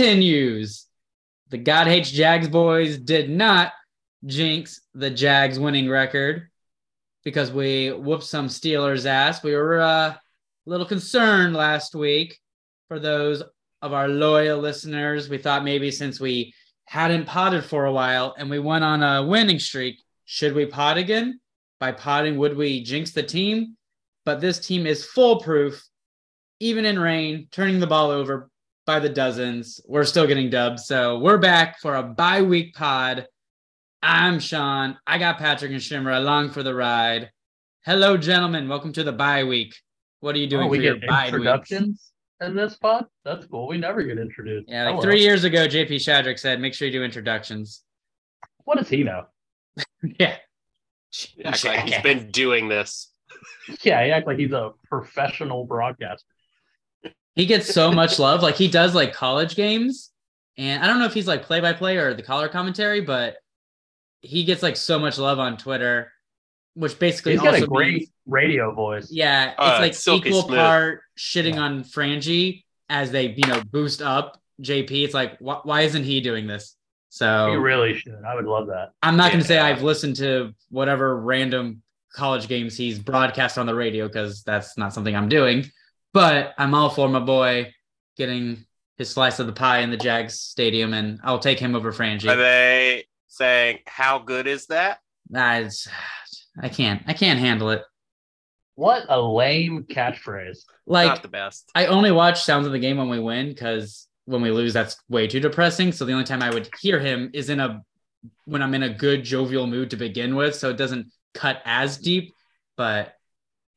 continues. The God Hates Jags boys did not jinx the Jags winning record because we whooped some Steelers ass. We were uh, a little concerned last week for those of our loyal listeners. We thought maybe since we hadn't potted for a while and we went on a winning streak, should we pot again? By potting, would we jinx the team? But this team is foolproof, even in rain, turning the ball over by the dozens. We're still getting dubs. So we're back for a bye week pod. I'm Sean. I got Patrick and Shimmer along for the ride. Hello, gentlemen. Welcome to the bye week. What are you doing Oh, we for your get bye week? introductions in this pod. That's cool. We never get introduced. Yeah, oh, like Hello. three years ago, JP Shadrick said, make sure you do introductions. What does he know? yeah. Act like he's been doing this. Yeah, he acts like he's a professional broadcaster. He gets so much love. Like he does like college games. And I don't know if he's like play by play or the color commentary, but he gets like so much love on Twitter, which basically He's got a great means- radio voice. yeah, it's Uh, like silky equal smooth. part shitting Yeah. on Frangie as they, you know, boost up JP. It's like, wh- why isn't he doing this? So He really should. I would love that. I'm not going to say I've listened to whatever random college games he's broadcast on the radio because that's not something I'm doing. But I'm all for my boy getting his slice of the pie in the Jags stadium, and I'll take him over Frangie. Are they saying how good is that? Nah, it's, I can't. I can't handle it. What a lame catchphrase. Like Not the best. I only watch Sounds of the Game when we win because when we lose, that's way too depressing. So the only time I would hear him is in a when I'm in a good jovial mood to begin with, so it doesn't cut as deep. But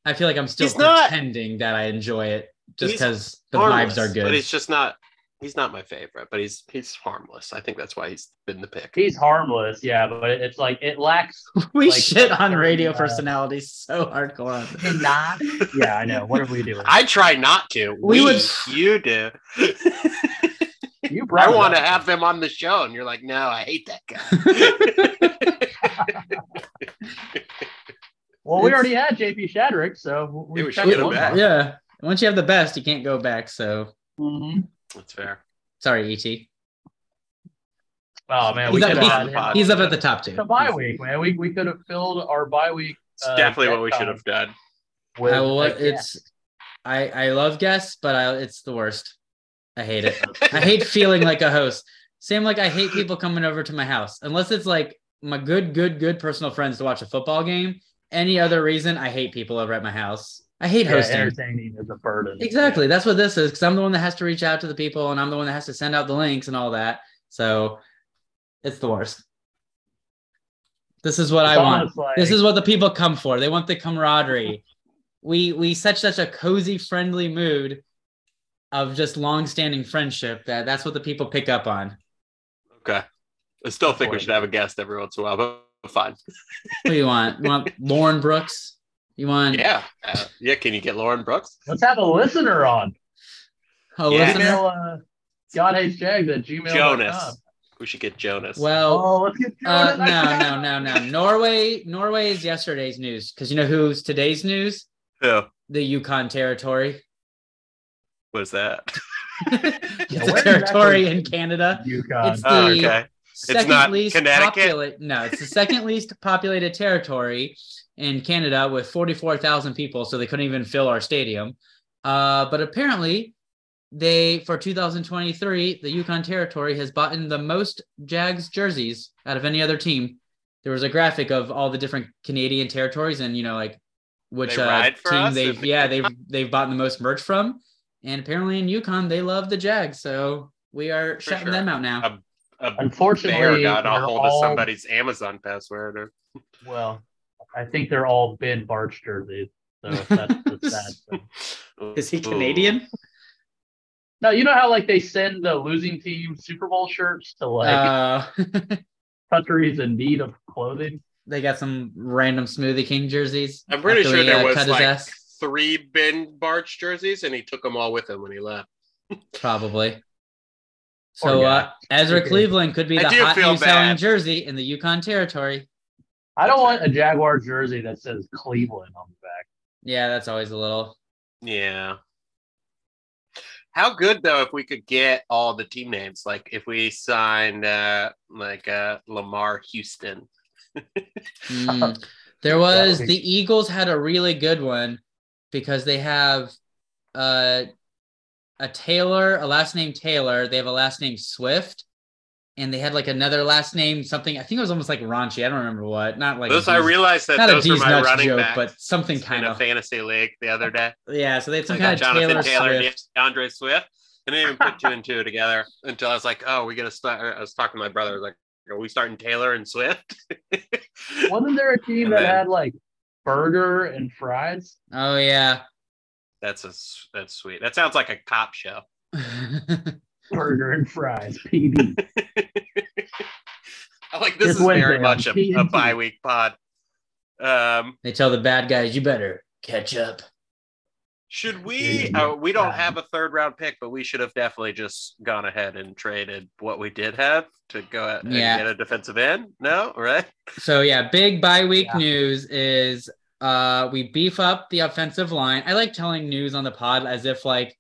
I feel like I'm still He's not- pretending that I enjoy it just because the vibes are good. But he's just not. He's not my favorite, but he's he's harmless. I think that's why he's been the pick. He's harmless, yeah, but it's like it lacks. we like, shit on radio uh, personalities so hardcore. Not. Yeah, I know. What are we doing? I try not to. We We, would- you do. You brought I want to have him on the show, and you're like, no, I hate that guy. Well, we already had JP Shadrick, so we Yeah, we checked should get him one back. yeah, once you have the best, you can't go back. So Mhm. that's fair. sorry, Et. Oh man, He's we up, he's, have had him. he's up at the top two. It's a bye week, man. We we could have filled our bye week. It's Uh, definitely what we should have done. with I will, a guest. it's I I love guests, but I, it's the worst. I hate it. I hate feeling like a host. Same like I hate people coming over to my house unless it's like my good good good personal friends to watch a football game. Any other reason, I hate people over at my house. I hate yeah, hosting. entertaining is a burden. Exactly. That's what this is because I'm the one that has to reach out to the people and I'm the one that has to send out the links and all that. So it's the worst. This is what It's I want. like- This is what the people come for. They want the camaraderie. we we such such a cozy, friendly mood of just long-standing friendship that that's what the people pick up on. Okay. I still think we should have a guest every once in a while, but fine. Who do you want? You want Lauren Brooks? You want Yeah. Uh, yeah. Can you get Lauren Brooks? Let's have a listener on. a Yeah. listener? Email uh, God hates Jags at gmail. Jonas. We should get Jonas. Well, Oh, let's get Uh, Jonas. no, no, no, no. Norway, Norway is yesterday's news because you know who's today's news? Who? The Yukon territory. What is that? it's Yeah, a territory exactly- in Canada. UConn. It's Oh, the okay. Second not least Connecticut? populate. No, it's the second least populated territory in Canada with forty-four thousand people, so they couldn't even fill our stadium. Uh, but apparently, they for 2023, the Yukon territory has bought in the most Jags jerseys out of any other team. There was a graphic of all the different Canadian territories and you know like which uh, team they've the yeah they've they've bought the most merch from. And apparently in Yukon they love the Jags, so we are For shouting sure. them out now. Um, A bear Unfortunately, got a they're hold of somebody's Amazon password. Or... Well, I think they're all Ben Bartch jerseys. So that's the sad thing. Is he Canadian? No, you know how like they send the losing team Super Bowl shirts to like Uh, countries in need of clothing? they got some random Smoothie King jerseys. I'm pretty sure he, there uh, was cut his like ass. three Ben Bartch jerseys, and he took them all with him when he left. probably. Poor So guy. uh, Ezra Okay. Cleveland could be I the do hot feel new selling jersey in the Yukon territory. I don't want a Jaguar jersey that says Cleveland on the back. Yeah, that's always a little. Yeah. How good though if we could get all the team names, like if we signed uh like uh Lamarr Houston. Mm. There was be- the Eagles had a really good one because they have uh, a Taylor, a last name Taylor. They have a last name Swift, and they had like another last name something. I think it was almost like raunchy. I don't remember what. Not like a those I realized that not a those were my nuts running joke, backs but something in kind a of. fantasy league the other day. Yeah, so they had some I uh, kind of Jonathan Taylor, Taylor, Swift. D'Andre Swift. And I didn't even put two and two together until I was like, oh, we gotta start. I was talking to my brother. I was like, are we starting Taylor and Swift? Wasn't there a team And that then- had like burger and fries? Oh yeah. That's a that's sweet. That sounds like a cop show. Burger and fries, PB. I like this This is very Wednesday on much a, a TNT. bye week pod. Um, they tell the bad guys, "You better catch up." should we? Uh, we don't have a third round pick, but we should have definitely just gone ahead and traded what we did have to go out and Yeah. get a defensive end. No, right? So yeah, big bye week Yeah. news is uh we beef up the offensive line. I like telling news on the pod as if like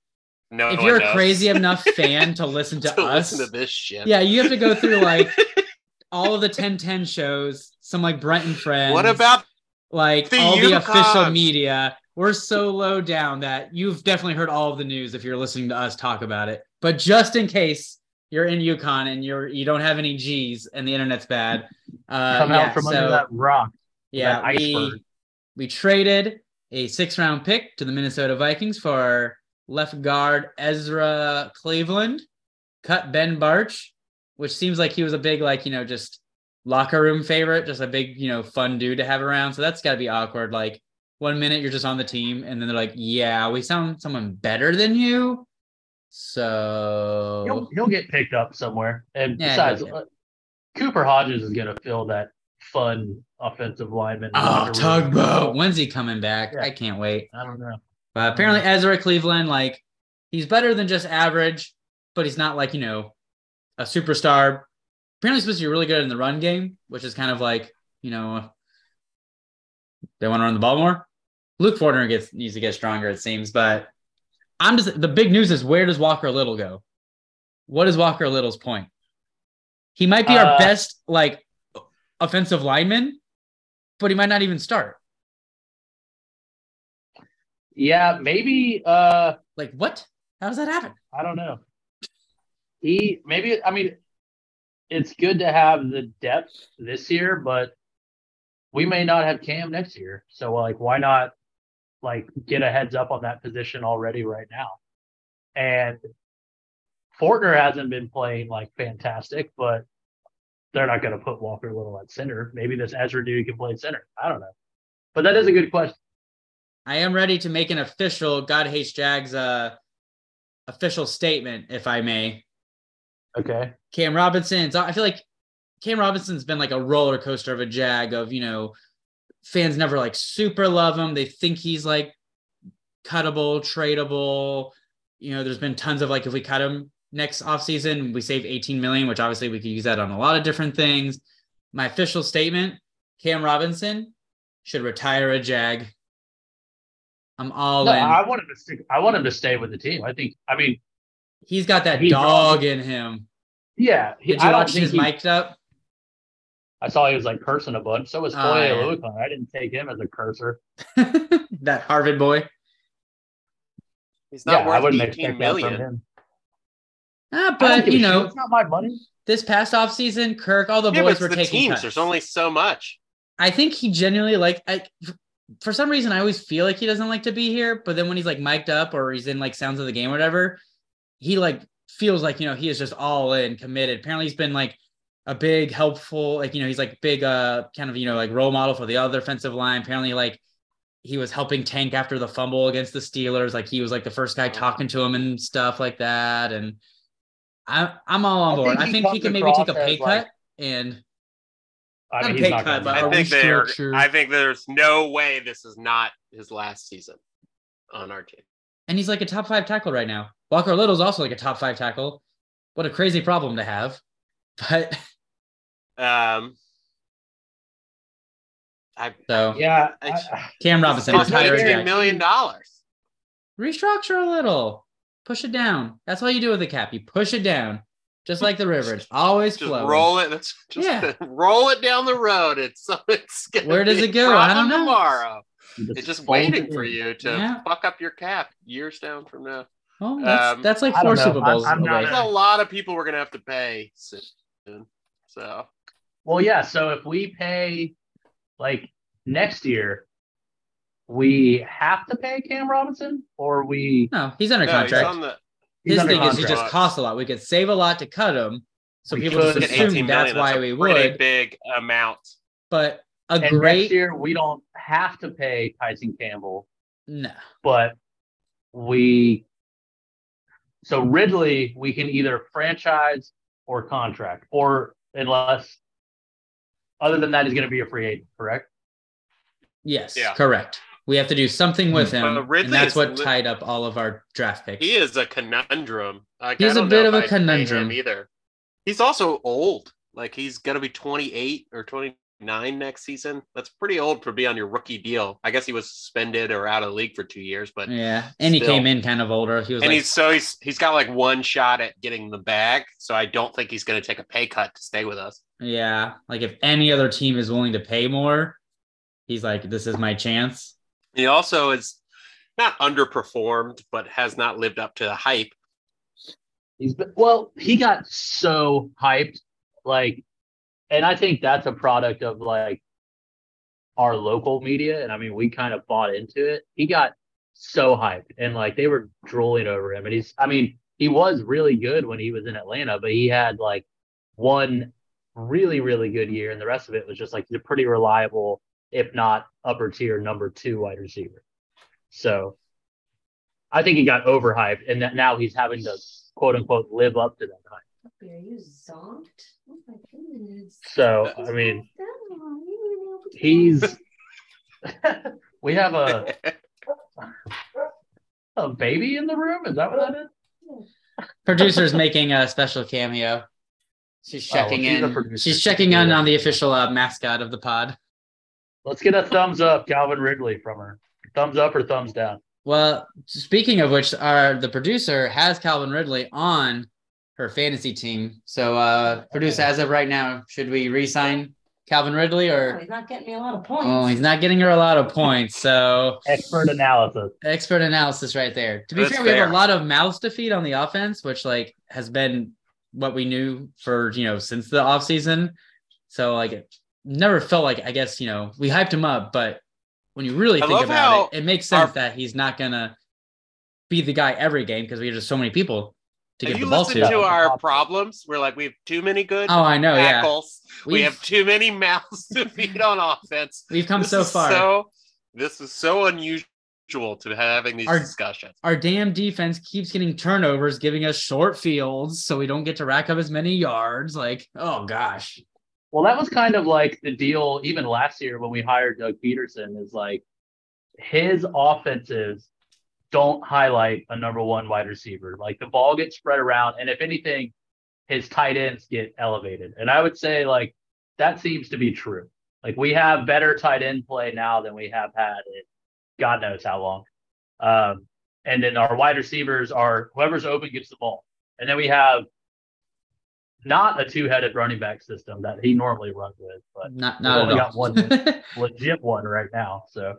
No. if you're a knows. crazy enough fan to listen to, to us, listen to this shit. yeah, you have to go through like all of the 1010 shows, some like Brent and Friends. What about like the all the official media? We're so low down that you've definitely heard all of the news if you're listening to us talk about it. But just in case you're in Yukon and you're you don't have any G's and the internet's bad, uh, Come yeah, out from so, under that rock. yeah, that we iceberg. We traded a six round pick to the Minnesota Vikings for left guard Ezra Cleveland, cut Ben Bartch, which seems like he was a big, like, you know, just locker room favorite, just a big, you know, fun dude to have around. So that's got to be awkward. Like, one minute you're just on the team, and then they're like, yeah, we sound someone better than you. So He'll, he'll get picked up somewhere. And Yeah, besides, uh, Cooper Hodges is going to fill that fun offensive lineman. oh, tugboat. When's he coming back? Yeah. I can't wait. I don't know. But apparently Ezra Cleveland, like he's better than just average, but he's not like, you know, a superstar. Apparently he's supposed to be really good in the run game, which is kind of like, you know, they want to run the ball more. Luke Fortner gets needs to get stronger, it seems. But I'm just the big news is where does Walker Little go? What is Walker Little's point? He might be our Uh, best like offensive lineman, but he might not even start. Yeah, maybe. Uh, Like what? How does that happen? I don't know. He maybe. I mean, it's good to have the depth this year, but we may not have Cam next year. So, like, why not like get a heads up on that position already right now? And Fortner hasn't been playing like fantastic, but they're not going to put Walker Little at center. Maybe this Ezra dude can play center. I don't know, but that is a good question. I am ready to make an official God hates Jags uh official statement, if I may. Okay. Cam Robinson's I feel like Cam Robinson's been like a roller coaster of a jag of, you know, fans never like super love him. They think he's like cuttable, tradable. You know, there's been tons of like if we cut him next offseason, we save 18 million, which obviously we could use that on a lot of different things. My official statement, Cam Robinson should retire a jag. I'm all No, in. I want him to stick. I want him to stay with the team. I think. I mean, He's got that He dog probably- in him. yeah. he- Did you I don't watch think his he- mic'd up? I saw he was like cursing a bunch. So was Oh, Foye yeah. Oluokun. I didn't take him as a cursor. that Harvard boy. He's not yeah, I worth wouldn't 18 expect that from million. Him. Ah, but give a you shit. know, it's not my money. this past off season, Kirk, all the Yeah, boys were the taking teams. cuts. There's only so much. I think he genuinely like I for some reason I always feel like he doesn't like to be here, but then when he's like mic'd up or he's in like sounds of the game or whatever, he like feels like you know he is just all in committed. Apparently he's been like a big helpful like you know he's like big uh kind of you know like role model for the other offensive line. Apparently like he was helping Tank after the fumble against the Steelers. Like he was like the first guy talking to him and stuff like that. And I I'm all on I board. think I think he comes can maybe take a pay as, like, cut and I mean, a he's pay not cut, gonna but do I a that. think there. restructure. I think there's no way this is not his last season on our team. and he's like a top five tackle right now. Walker Little's also like a top five tackle. What a crazy problem to have. But Um, I So Yeah, I- I- Cam Robinson cost is higher Jags. $18 million. restructure a little, push it down. That's all you do with the cap. You push it down, just like the river. It's always Just flowing. roll it. Just Yeah. roll it down the road. It's so it's gonna Where does be it go? I don't know. Tomorrow. you It's just waiting it for you to Yeah. fuck up your cap years down from now. Oh, that's, Um, that's like four don't. Super Bowls I'm- I'm not away. There's a lot of people we're gonna have to pay soon. So Well, yeah. So if we pay like next year, we have to pay Cam Robinson, or we No, he's under no, he's contract. on the His under thing is he just costs a lot. We could save a lot to cut him, so We people just get get 18 assume million. that's why a we pretty would. big amount. But a and next great year we don't have to pay Tyson Campbell, no. but we. So Ridley, we can either franchise or contract, or unless, other than that, he's going to be a free agent, correct? Yes, Yeah. correct. We have to do something with him, Ridley and that's what li- tied up all of our draft picks. He is a conundrum. Like, He's I a bit of a I'd conundrum. either. He's also old. Like he's gonna be 28 or 29 next season. That's pretty old for be on your rookie deal. I guess he was suspended or out of the league for two years, but Yeah, and he came in kind of older. He was and like, he's so he's he's got like one shot at getting the bag. So I don't think he's gonna take a pay cut to stay with us. yeah, like if any other team is willing to pay more, he's like, this is my chance. He also is not underperformed, but has not lived up to the hype. He's been, well, he got so hyped, like, and I think that's a product of like our local media, and I mean, we kind of bought into it. He got so hyped, and like they were drooling over him, and he's, I mean, he was really good when he was in Atlanta, but he had like one really, really good year, and the rest of it was just like a pretty reliable, if not upper tier number two wide receiver. So I think he got overhyped, and that now he's having to quote unquote live up to that hype. Are you zonked? Oh my goodness. So I mean, He's he's we have a a baby in the room. Is that what that is? Producer's making a special cameo. She's Oh, well, checking she's in. She's checking in on the official uh, mascot of the pod. Let's get a thumbs up, Calvin Ridley from her. Thumbs up or thumbs down? Well, speaking of which, our the producer has Calvin Ridley on her fantasy team. So, uh, producer, as of right now, should we re-sign Calvin Ridley Oh, or? he's not getting me a lot of points. Oh, he's not getting her a lot of points. So, Expert analysis. expert analysis right there. To be That's fair, we have a lot of mouths to feed on the offense, which like has been what we knew for you know since the offseason. So like it never felt like I guess you know we hyped him up, but when you really I think about it, it makes sense our- that he's not gonna be the guy every game because we have just so many people to give the ball to. to our problems? We're like we have too many good Oh, I know, yeah. tackles. We We've- have too many mouths to feed on offense. We've come This so far. So this is so unusual to having these Our- discussions. Our damn defense keeps getting turnovers, giving us short fields, so we don't get to rack up as many yards. Like, oh gosh. Well, that was kind of like the deal even last year when we hired Doug Pederson. Is like his offenses don't highlight a number one wide receiver. Like the ball gets spread around, and if anything, his tight ends get elevated. And I would say like that seems to be true. Like we have better tight end play now than we have had in God knows how long. Um, and then our wide receivers are whoever's open gets the ball. And then we have not a two-headed running back system that he normally runs with, but Not We've not only at got one. legit one right now. So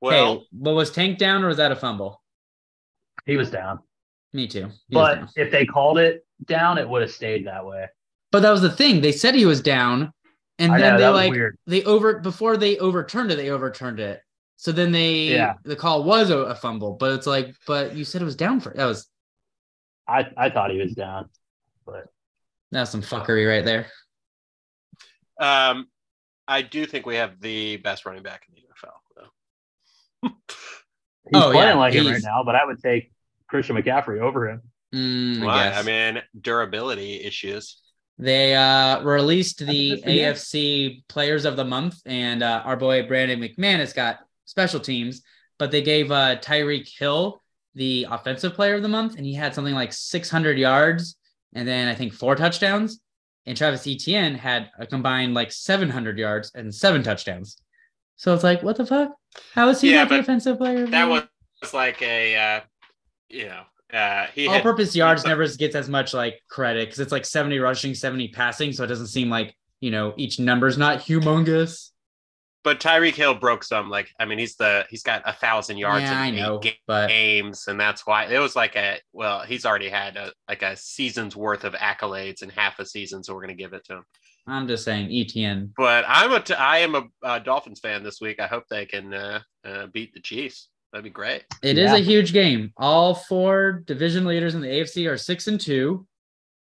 Well, hey, but was Tank down or was that a fumble? he was down. Me too. He But if they called it down, it would have stayed that way. But that was the thing. They said he was down, and I then know, they that was like weird. they over before they overturned it. They overturned it. So then they Yeah. the call was a, a fumble, but it's like, but you said it was down for that was I, I thought he was down. But that was some fuckery right there. um, I do think we have the best running back in the NFL. Though. he's Oh, playing yeah, like it he's- right now, but I would take Christian McCaffrey over him. Mm, I Why? guess. I mean, durability issues. They uh, released the That's just- AFC Players of the Month, and uh, our boy Brandon McManus got special teams, but they gave uh, Tyreek Hill the Offensive Player of the Month, and he had something like 600 yards and then I think four touchdowns. And Travis Etienne had a combined like 700 yards and seven touchdowns. So it's like, what the fuck? How is he Yeah, not the offensive player? That was like a, uh, you know, uh, he had, all-purpose yards never gets as much like credit because it's like 70 rushing, 70 passing, so it doesn't seem like you know each number's not humongous. But Tyreek Hill broke some. Like, I mean, he's the he's got a thousand yards yeah, I in know, eight but games, and that's why it was like a well, he's already had a like a season's worth of accolades in half a season, so we're gonna give it to him. I'm just saying ETN. But I'm a t- I am a uh, Dolphins fan this week. I hope they can uh, uh, beat the Chiefs. That'd be great. It is Yeah. a huge game. All four division leaders in the AFC are six and two,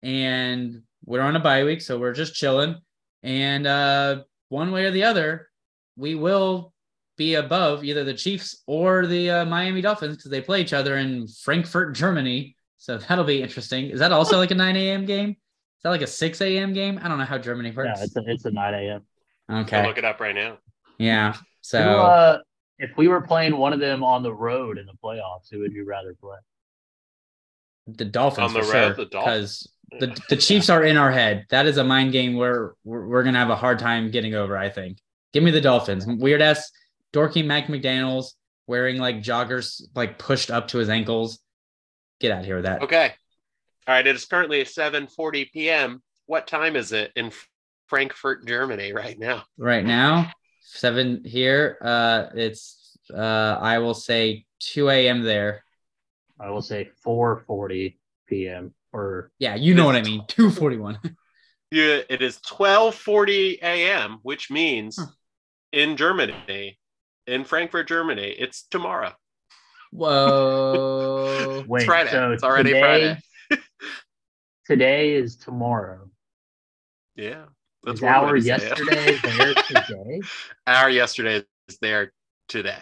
and we're on a bye week, so we're just chilling. And uh, one way or the other, we will be above either the Chiefs or the uh, Miami Dolphins because they play each other in Frankfurt, Germany. So that'll be interesting. Is that also like a 9 a.m. game? Is that like a 6 a.m. game? I don't know how Germany Yeah, works. it's a, it's a 9 a.m. I'll okay. look it up right now. Yeah. So Who, uh, if we were playing one of them on the road in the playoffs, who would you rather play? the Dolphins On the for road, sure the Dolphins. because the, the Chiefs are in our head. That is a mind game where we're, we're gonna have a hard time getting over. I think. Give me the Dolphins. Weird ass dorky Mac McDaniel's wearing like joggers like pushed up to his ankles. Get out of here with that. Okay. All right. It is currently 7:40 p.m. What time is it in Frankfurt, Germany, right now? Right now, seven here. Uh, it's uh, I will say two a.m. there. I will say 4:40 p.m. or Yeah, you know what I mean. Two forty-one. Yeah, it is 12:40 a.m., which means Huh. In Germany, in Frankfurt, Germany, it's tomorrow. Whoa. wait. it's Friday. So it's already today, Friday. Today is tomorrow. Yeah. That's Is our to say yesterday there today? Our yesterday is there today.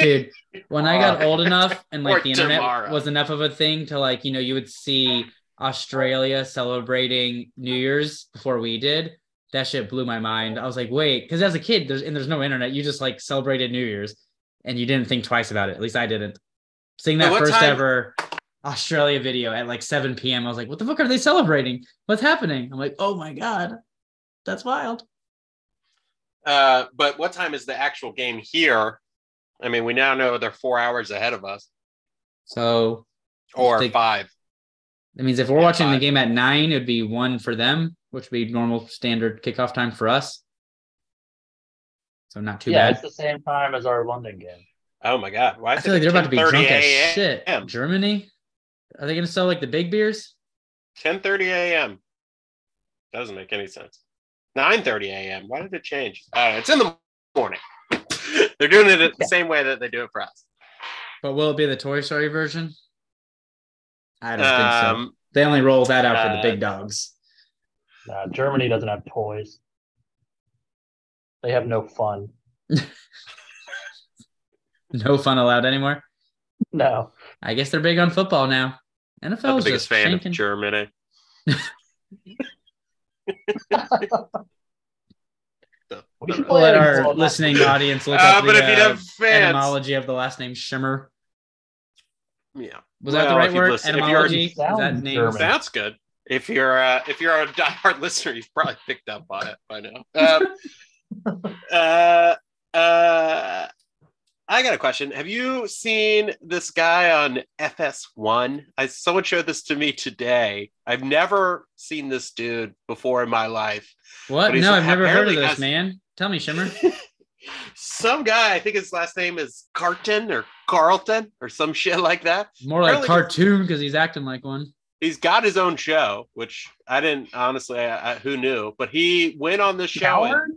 dude when i got Uh, old enough and like or the internet tomorrow. was enough of a thing to like you know you would see australia celebrating new year's before we did that shit blew my mind. I was like wait because as a kid there's and there's no internet you just like celebrated new year's and you didn't think twice about it. At least i didn't. Seeing that first time- ever australia video at like 7 p.m i was like what the fuck are they celebrating? What's happening? I'm like oh my god that's wild. Uh, but what time is the actual game here? I mean, we now know they're four hours ahead of us, so or They- five. That means if we're Yeah, watching the game at nine, it'd be one for them, which would be normal standard kickoff time for us. So not too yeah, bad. it's the same time as our London game. Oh my god! Why I is feel it like they're about to be drunk as a.m.? shit. Germany? Are they gonna sell like the big beers? 10:30 a.m. Doesn't make any sense. 9:30 a.m. Why did it change? Uh, it's in the morning. They're doing it the same way that they do it for us. But will it be the Toy Story version? I don't think so. Um, They only roll that out for the uh, big dogs. Uh, Germany doesn't have toys. They have no fun. No fun allowed anymore. No. I guess they're big on football now. not NFL the biggest fan shanking. of Germany. We should We'll let our listening audience look Uh, up but the if you uh, have fans, etymology of the last name Schimmer. yeah, Was that the right word? listen- if you're- etymology? Is that name? German. Sounds good. If you're uh, if you're a diehard listener, you've probably picked up on it by now. Um, uh, uh, I got a question. Have you seen this guy on FS1? I someone showed this to me today. I've never seen this dude before in my life. What? No, I've never heard of this, has- man. Tell me, Shimmer. Some guy, I think his last name is Carton or Carlton or some shit like that. More like Apparently- cartoon because he's acting like one. He's got his own show, which I didn't honestly. I, I, who knew? But he went on the show. and-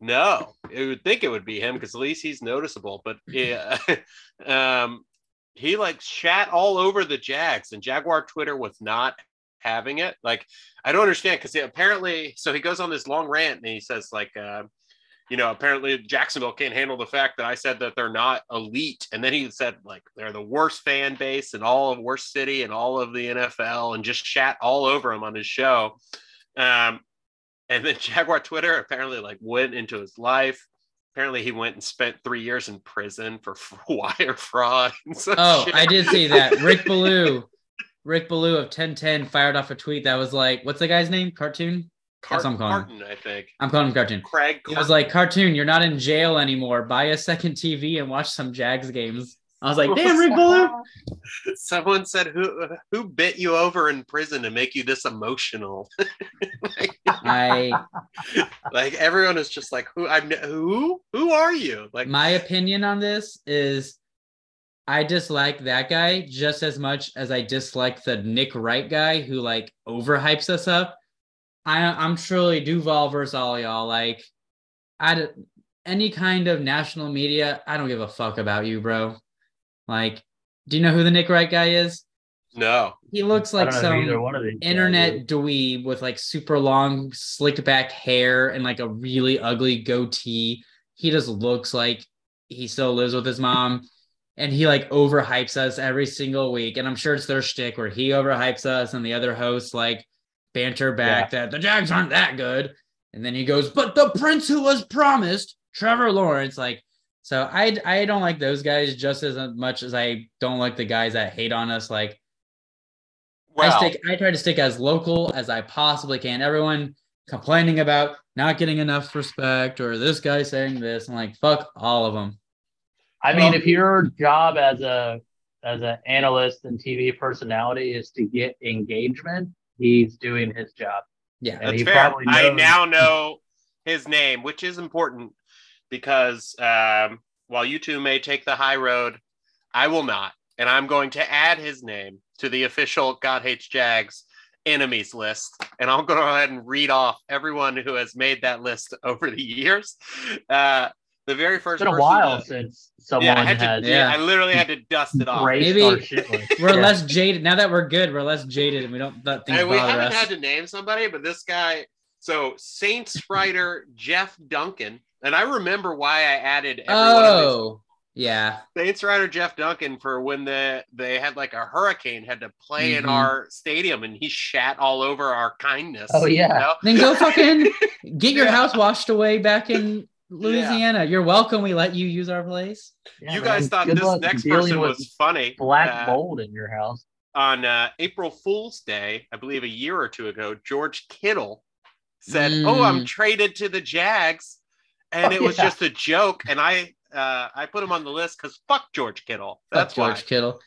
No, you would think it would be him because at least he's noticeable. But yeah, um, he like shat all over the Jags, and Jaguar Twitter was not having it. Like, I don't understand because apparently, so he goes on this long rant and he says like, uh, you know, apparently Jacksonville can't handle the fact that I said that they're not elite, and then he said like they're the worst fan base in all of worst city and all of the NFL, and just shat all over him on his show. Um, and then Jaguar Twitter apparently like went into his life. Apparently, he went and spent three years in prison for wire fraud. And Oh, shit. I did see that. Rick Ballou, Rick Ballou of 1010 fired off a tweet that was like, what's the guy's name? Cartoon? That's what I'm calling Carton, I think. I'm calling him cartoon. Craig. He was like, "Cartoon, you're not in jail anymore. Buy a second TV and watch some Jags games." I was like, "Damn, Rick Ballou." Someone said, "Who who bit you over in prison to make you this emotional?" like, I like, everyone is just like, "Who? I'm who? Who are you?" Like, my opinion on this is I dislike that guy just as much as I dislike the Nick Wright guy who like overhypes us up. I I'm truly Duval versus all y'all. Like I d- any kind of national media, I don't give a fuck about you, bro. Like, do you know who the Nick Wright guy is? no, He looks like don't know some one of these guys internet is. dweeb with like super long slicked back hair and like a really ugly goatee. He just looks like he still lives with his mom and he like overhypes us every single week. And I'm sure it's their shtick where he overhypes us and the other hosts like banter back that the Jags aren't that good. And then he goes, but the prince who was promised, Trevor Lawrence, like so I I don't like those guys just as much as I don't like the guys that hate on us like well, I stick. I try to stick as local as I possibly can. Everyone complaining about not getting enough respect or this guy saying this. I'm like, fuck all of them. I mean, Well- if your job as a as an analyst and TV personality is to get engagement, he's doing his job. Yeah, And That's he fair. probably I now know his name, which is important because um, while you two may take the high road, I will not. And I'm going to add his name to the official God Hates Jags enemies list. And I'll go ahead and read off everyone who has made that list over the years. Uh, the very It's first been a while to- since someone yeah, I had has to, yeah, Yeah. I literally had to dust it off. graced Maybe- our shit list. we're Yeah. less jaded now that we're good. We're less jaded and we don't let things And we haven't us. had to name somebody, but this guy, so Saints writer Jeff Duncan, and I remember why I added every one of oh, yeah. Saints writer Jeff Duncan for when the they had like a hurricane had to play in Mhm. our stadium, and he shat all over our kindness. Oh, yeah. you know? Then go fucking get your Yeah. house washed away back in Louisiana. You're welcome. We let you use our place. Yeah, you man. guys thought Good this next person was funny. black Uh, mold in your house. on uh, April Fool's Day, I believe a year or two ago, George Kittle said, Mm. "Oh, I'm traded to the Jags," and Oh, it was yeah. just a joke. And I uh, I put him on the list because fuck George Kittle. Fuck That's George why. Kittle.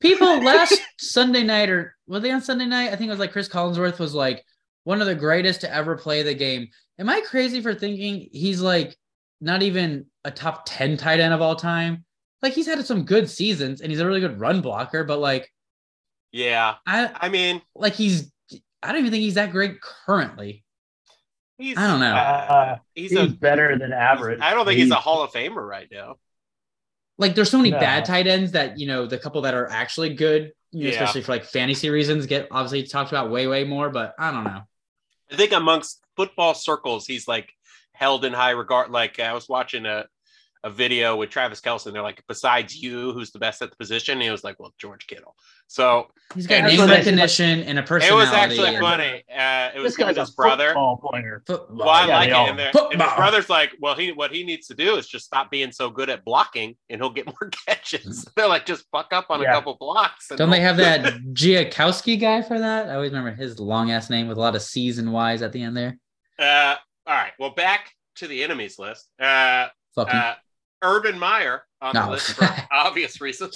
People last Sunday night or were they on Sunday night? I think it was like Chris Collinsworth was like one of the greatest to ever play the game. Am I crazy for thinking he's like not even a top 10 tight end of all time? Like he's had some good seasons and he's a really good run blocker, but like Yeah, I I mean, like he's I don't even think he's that great currently. he's I don't know. Uh, he's, he's, a. better than average. I don't think he's a Hall of Famer right now. Like there's so many No. bad tight ends that you know the couple that are actually good, Yeah. especially for like fantasy reasons, get obviously talked about way way more. But I don't know. I think amongst football circles, he's like held in high regard. Like I was watching a, a video with Travis Kelce, and they're like, besides you, who's the best at the position? And he was like, well, George Kittle. So He's got And name that's what I- recognition and a personality. it was actually and- funny. Uh, it was This him and guy's a his brother. football player. Football. Well, I Yeah, like it. all- And, they're- and his brother's like, well, he what he needs to do is just stop being so good at blocking, and he'll get more catches. They're like, just fuck up on a couple blocks. and Don't they have that Giakowski guy for that? I always remember his long ass name with a lot of C's and Y's at the end there. Uh, all right. Well, back to the enemies list. Uh, Fuck uh, Urban Meyer on No. the list for obvious reasons.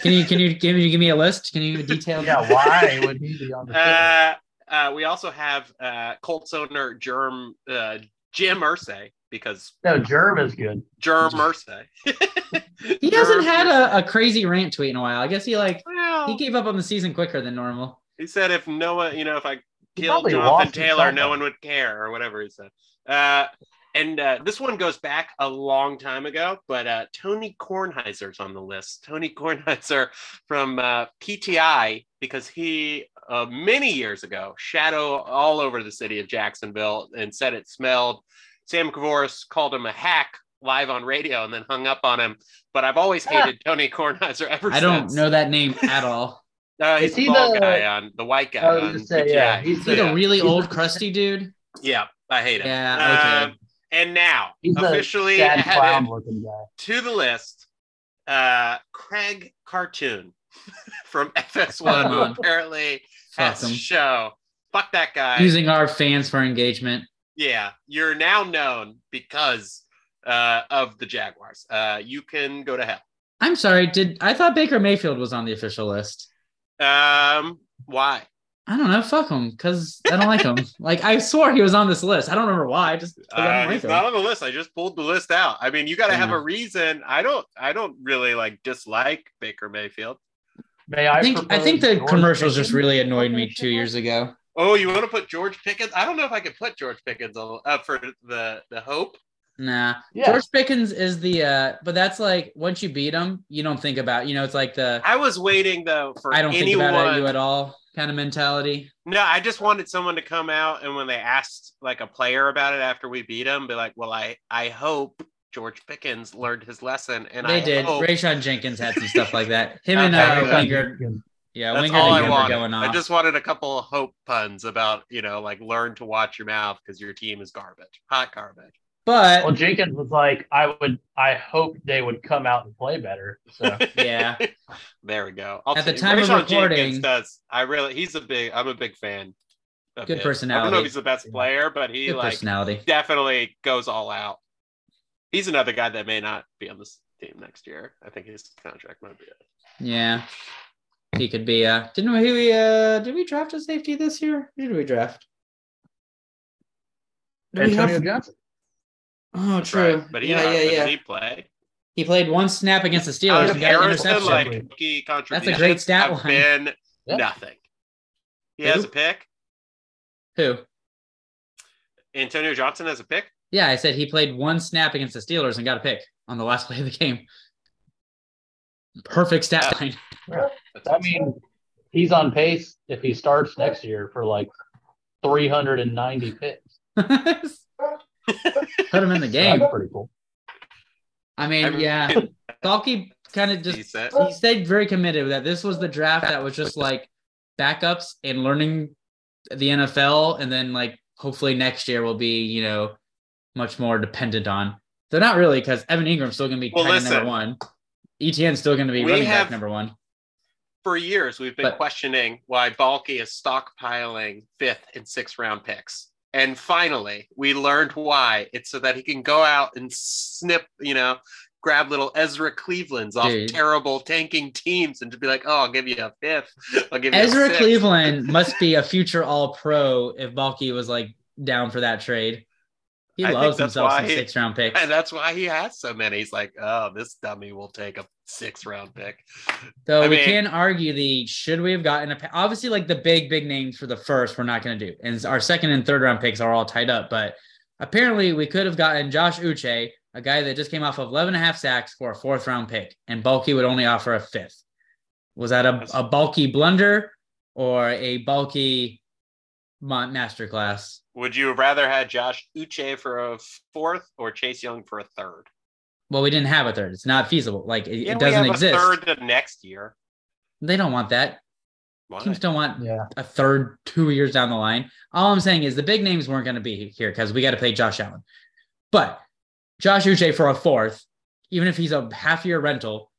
Can you can you give me give me a list? Can you detail? Yeah, why would he be on the show? Uh, uh, we also have uh, Colts owner Germ uh, Jim Irsay because No, Germ is good. Germ Irsay. He hasn't Germ had a, a crazy rant tweet in a while. I guess he like Well, he gave up on the season quicker than normal. he said if Noah, you know, if I Probably Jonathan Taylor, no one would care or whatever he said. Uh, and uh, this one goes back a long time ago, but uh, Tony Kornheiser's on the list. Tony Kornheiser from uh, PTI because he uh, many years ago shadow all over the city of Jacksonville and said it smelled. Sam Kouvaris called him a hack live on radio and then hung up on him. But I've always hated Tony Kornheiser ever since. I don't know that name at all. Uh, he's Is the he the- guy on the white guy I was on gonna say, PTI. yeah, he's He's like yeah. a really He's old, the- crusty dude. Yeah, I hate him. Yeah, okay. Um, and now, He's officially added clown looking guy. to the list, uh, Craig Cartoon from FS1, who apparently Fuck has a him. show. fuck that guy. Using our fans for engagement. yeah, you're now known because uh, of the Jaguars. Uh, you can go to hell. I'm sorry. Did I thought Baker Mayfield was on the official list? Um, why? I don't know. Fuck him, because I don't like him. like I swore he was on this list. I don't remember why. Just 'cause I Uh, don't like he's him. not on the list. I just pulled the list out. I mean, you got to have a reason. I don't. I don't really like dislike Baker Mayfield. May I? I think I think the George commercials just really annoyed me two years ago. Oh, you want to put George Pickens? I don't know if I could put George Pickens on, up for the the hope. Nah, Yeah. George Pickens is the uh, but that's like once you beat him, you don't think about. You know, it's like the I was waiting though for I don't anyone. think about it, you at all kind of mentality. No, I just wanted someone to come out and when they asked like a player about it after we beat him, be like, "Well, I I hope George Pickens learned his lesson." And they I did. Hope, Rayshawn Jenkins had some stuff like that. Him and uh, Wingard, yeah, That's Wingard all I wanted. going off. I just wanted a couple of hope puns about you know like learn to watch your mouth because your team is garbage, hot garbage. But Well, Jenkins was like, I would, I hope they would come out and play better. So yeah, there we go. I'll At the say- time of recording- Jenkins does. I really, he's a big. I'm a big fan. of Good his. I don't know if he's the best player, but he good like personality. definitely goes all out. He's another guy that may not be on this team next year. I think his contract might be it. Yeah, he could be. Uh, didn't we? Uh, did we draft a safety this year? Who did we draft? Did we Antonio have- Johnson. Oh, true. Right. But he, yeah, yeah, yeah. Does he play? He played one snap against the Steelers Out and got an Harrison, interception. like That's a great stat have line. been Yeah. nothing. He Who? has a pick. Who? Antonio Johnson has a pick. Yeah, I said he played one snap against the Steelers and got a pick on the last play of the game. Perfect stat line. That's I mean, he's on pace if he starts next year for like 390 picks. Put him in the game. That's pretty cool. I mean, I mean, yeah. Baalke kind of just decent. he stayed very committed with that. This was the draft that was just like backups and learning the NFL, and then like hopefully next year will be you know much more dependent on. They're not really because Evan Engram's still going to be Well, tight end number one. ETN's still going to be We running have- back number one. For years, we've been But- questioning why Baalke is stockpiling fifth and sixth round picks. And finally, we learned why. It's so that he can go out and snip, you know, grab little Ezra Cleveland's off Dude. terrible tanking teams and to be like, oh, I'll give you a fifth. I'll give you Ezra sixth." Cleveland must be a future All Pro if Baalke was like down for that trade. He I loves himself some six round picks. And that's why he has so many. He's like, oh, this dummy will take a six round pick. So I we mean- can argue the should we have gotten a obviously like the big big names for the first we're not going to do, and our second and third round picks are all tied up. But apparently we could have gotten Josh Uche, a guy that just came off of 11 and a half sacks for a fourth round pick, and Baalke would only offer a fifth. Was that a, a Baalke blunder or a Baalke masterclass? Would you have rather had Josh Uche for a fourth or Chase Young for a third? Well, we didn't have a third. It's not feasible. Like it, Yeah, it doesn't have exist. A third the next year. They don't want that. Why? Teams don't want Yeah. a third two years down the line. All I'm saying is the big names weren't going to be here because we got to pay Josh Allen. But Josh Uche for a fourth, even if he's a half year rental,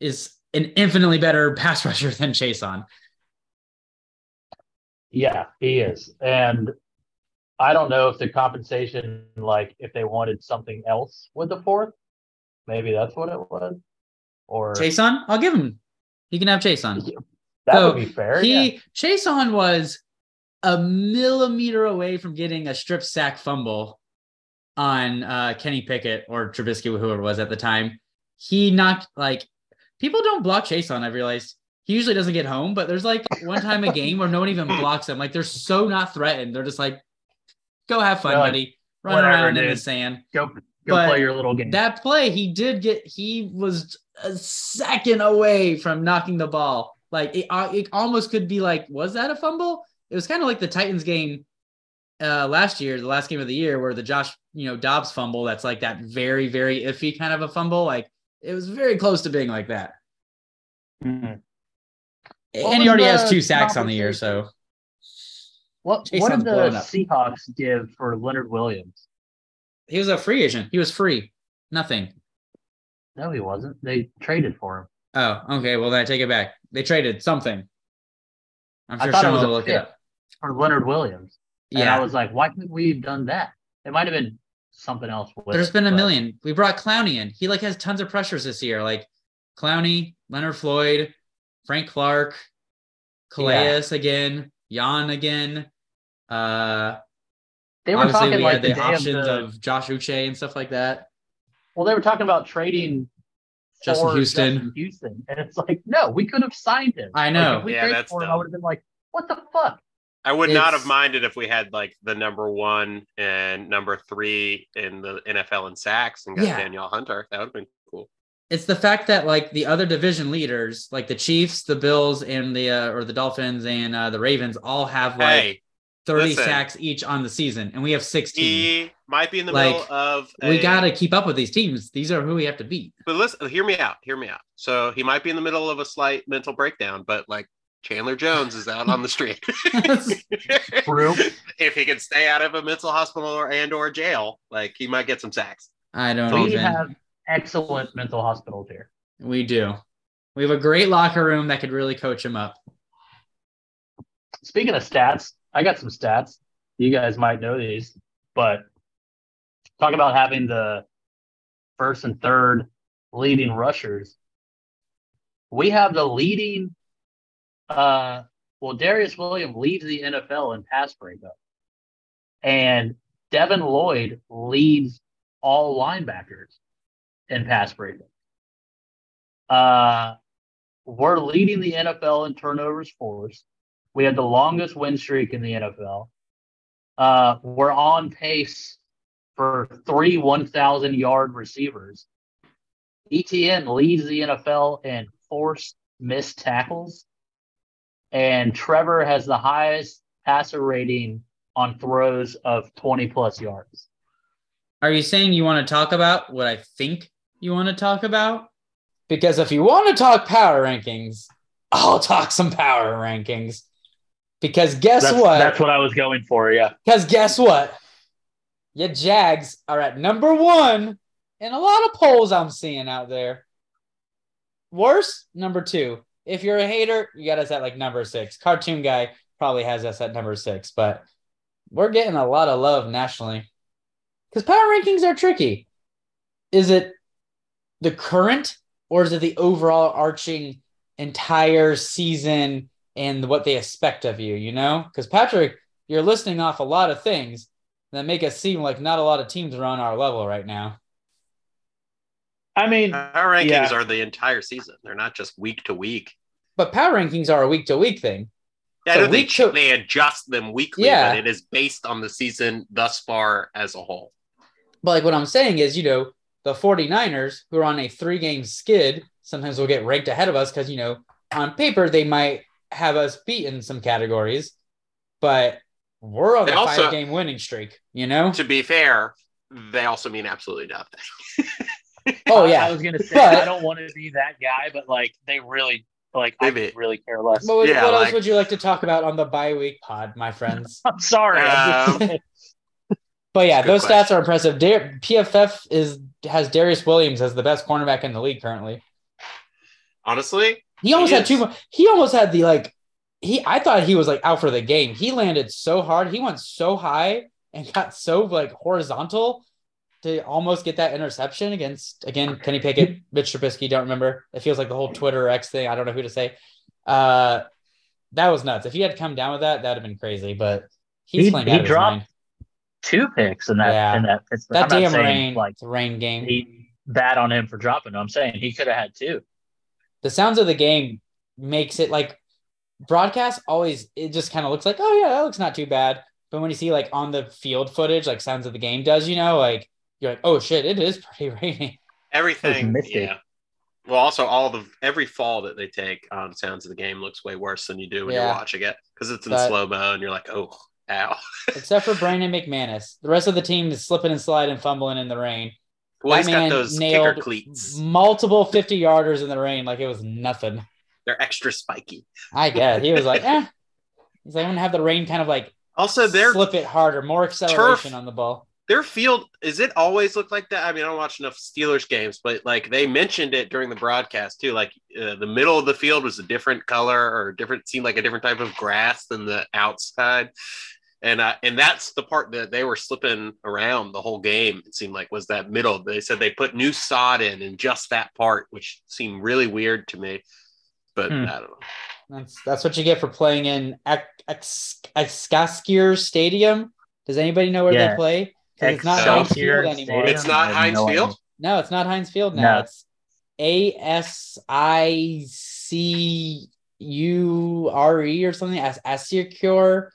is an infinitely better pass rusher than Chaisson. Yeah, he is. And I don't know if the compensation, like if they wanted something else with the fourth, maybe that's what it was. Or Chaisson, I'll give him. He can have Chaisson. that so would be fair. He yeah. Chaisson was a millimeter away from getting a strip sack fumble on uh, Kenny Pickett or Trubisky, whoever it was at the time. He knocked like people don't block Chaisson. I realized he usually doesn't get home, but there's like one time a game where no one even blocks him. Like they're so not threatened. They're just like, go have fun, like, buddy. Run "Whatever, around in the sand. Go go But play your little game. That play, he did get. He was a second away from knocking the ball. Like it, uh, it almost could be like, was that a fumble? It was kind of like the Titans game uh, last year, the last game of the year, where the Josh, you know, Dobbs fumble. That's like that very, very iffy kind of a fumble. Like it was very close to being like that. Mhm. What and he already has two sacks on the year, so What Jason's what did the. Seahawks give for Leonard Williams? he was a free agent. He was free, nothing. No, he wasn't. They traded for him. Oh, okay. Well, then I take it back. They traded something. I'm sure thought it Sean was a will look it up. for Leonard Williams. And I was like, why couldn't we have done that? It might have been something else. With There's it, been a but- million. We brought Clowney in. He like has tons of pressures this year. Like Clowney, Leonard Floyd, Frank Clark, Calais again, Jan again. Uh They were talking we like had the, the of options the- of Josh Uche and stuff like that. Well, they were talking about trading Justin for Houston. Justin Houston, and it's like, no, we could have signed him. I Like, know. if we Yeah, that's for him, I would have been like, what the fuck? I would not have minded if we had like the number one and number three in the NFL in sacks and got Yeah. Danielle Hunter. That would have been cool. It's the fact that like the other division leaders, like the Chiefs, the Bills, and the uh, or the Dolphins and uh, the Ravens, all have like hey, 30 listen. sacks each on the season, and we have 16. he might be in the Like, middle of. we got to keep up with these teams. These are who we have to beat. But listen, hear me out. Hear me out. So he might be in the middle of a slight mental breakdown, but like Chandler Jones is out on the street. True. if he can stay out of a mental hospital or and or jail, like he might get some sacks. I don't We even. have excellent mental hospitals here. We do. We have a great locker room that could really coach him up. Speaking of stats, I got some stats. You guys might know these, but talk about having the first and third leading rushers. We have the leading. Uh, well, Darious Williams leads the NFL in pass breakup, and Devin Lloyd leads all linebackers in pass breakup. Uh, we're leading the NFL in turnovers forced. We had the longest win streak in the NFL. Uh, we're on pace for three 1,000 yard receivers. ETN leads the NFL in forced missed tackles. And Trevor has the highest passer rating on throws of 20 plus yards. Are you saying you want to talk about what I think you want to talk about? Because if you want to talk power rankings, I'll talk some power rankings. Because guess That's, what? that's what I was going for. Yeah. Because guess what? Your Jags are at number one in a lot of polls I'm seeing out there. Worse, number two. If you're a hater, you got us at like number six. Cartoon guy probably has us at number six, but we're getting a lot of love nationally. Because power rankings are tricky. Is it the current or is it the overall arching entire season and what they expect of you, you know? Because Patrick, you're listing off a lot of things that make us seem like not a lot of teams are on our level right now. I mean, Our rankings Yeah. are the entire season. They're not just week to week. But power rankings are a week to week thing. Yeah, So I know they, week to- they adjust them weekly, Yeah. but it is based on the season thus far as a whole. But like what I'm saying is, you know, the 49ers who are on a three game skid sometimes will get ranked ahead of us because, you know, on paper they might have us beat in some categories, but we're on They a also- five game winning streak, you know? To be fair, they also mean absolutely nothing. Oh, yeah. I was gonna say But- I don't want to be that guy, but like they really like I Maybe. could really care less. What, Yeah, what else would you like to talk about on the bye week pod, my friends? I'm sorry. I'm just- um, But yeah, those question. stats are impressive. Dar- PFF is has Darious Williams as the best cornerback in the league currently. Honestly, He almost He had is. two. He almost had the like. He I thought he was like out for the game. He landed so hard. He went so high and got so like horizontal to almost get that interception against again Kenny Pickett, Mitch Trubisky. Don't remember. It feels like the whole Twitter X thing. I don't know who to say. Uh, that was nuts. If he had come down with that, that'd have been crazy. But he's He- playing he out of his dropped mind. Two picks in that Yeah. in that Pittsburgh. That I'm not damn saying, rain, like the rain game. he bad on him for dropping. I'm saying he could have had two. the sounds of the game makes it like broadcast always it just kind of looks like oh yeah that looks not too bad but when you see like on the field footage like sounds of the game does you know like you're like oh shit it is pretty rainy everything. Yeah. Well, also all the every fall that they take on Sounds of the Game looks way worse than you do when Yeah. you're watching it because it's in slow mo and you're like, oh, ow. except for Brandon McManus the rest of the team is slipping and sliding fumbling in the rain Well, That got those nailed kicker cleats. multiple 50 yarders in the rain like it was nothing They're extra spiky. I guess he was like eh he's like I'm gonna have the rain kind of like Also, their slip it harder more acceleration on the ball their field is it always look like that? I mean, I don't watch enough Steelers games, but like they mentioned it during the broadcast too. Like uh, the middle of the field was a different color or different seemed like a different type of grass than the outside. And uh, and that's the part that they were slipping around the whole game. It seemed like was that middle. They said they put new sod in in just that part, which seemed really weird to me. But Hmm. I don't know. That's that's what you get for playing in Acrisure Stadium. Does anybody know where Yeah. they play? 'Cause it's not Heinz Field anymore. Stadium? It's not Heinz no Field? idea. No, it's not Heinz Field now. No. It's A S I C U R E or something. As Assicure.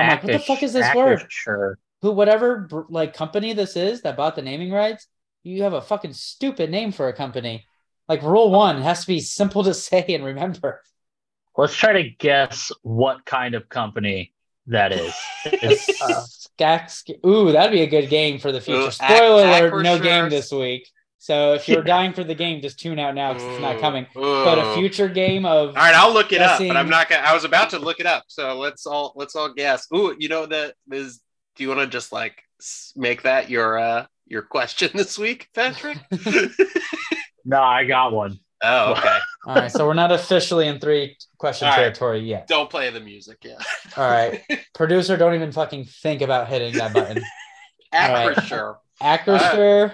I'm like, what the fuck is this word? Sure. Who, whatever like company this is that bought the naming rights, you have a fucking stupid name for a company. Like rule one it has to be simple to say and remember. Let's try to guess what kind of company that is. Uh, Skax- Ooh, that'd be a good game for the future. Ooh, Spoiler Ac- alert, no Acrisure- game this week. So if you're dying for the game, just tune out now because it's not Ooh, coming. But a future game of All right, I'll look it up, but I'm not gonna. I was about to look it up, so let's all let's all guess. Ooh, you know that is. Do you want to just like make that your uh your question this week, Patrick? no, I got one. oh, okay. all right, so we're not officially in three question All right. territory yet. Don't play the music. Yeah. All right, producer, don't even fucking think about hitting that button. right. Acrisure.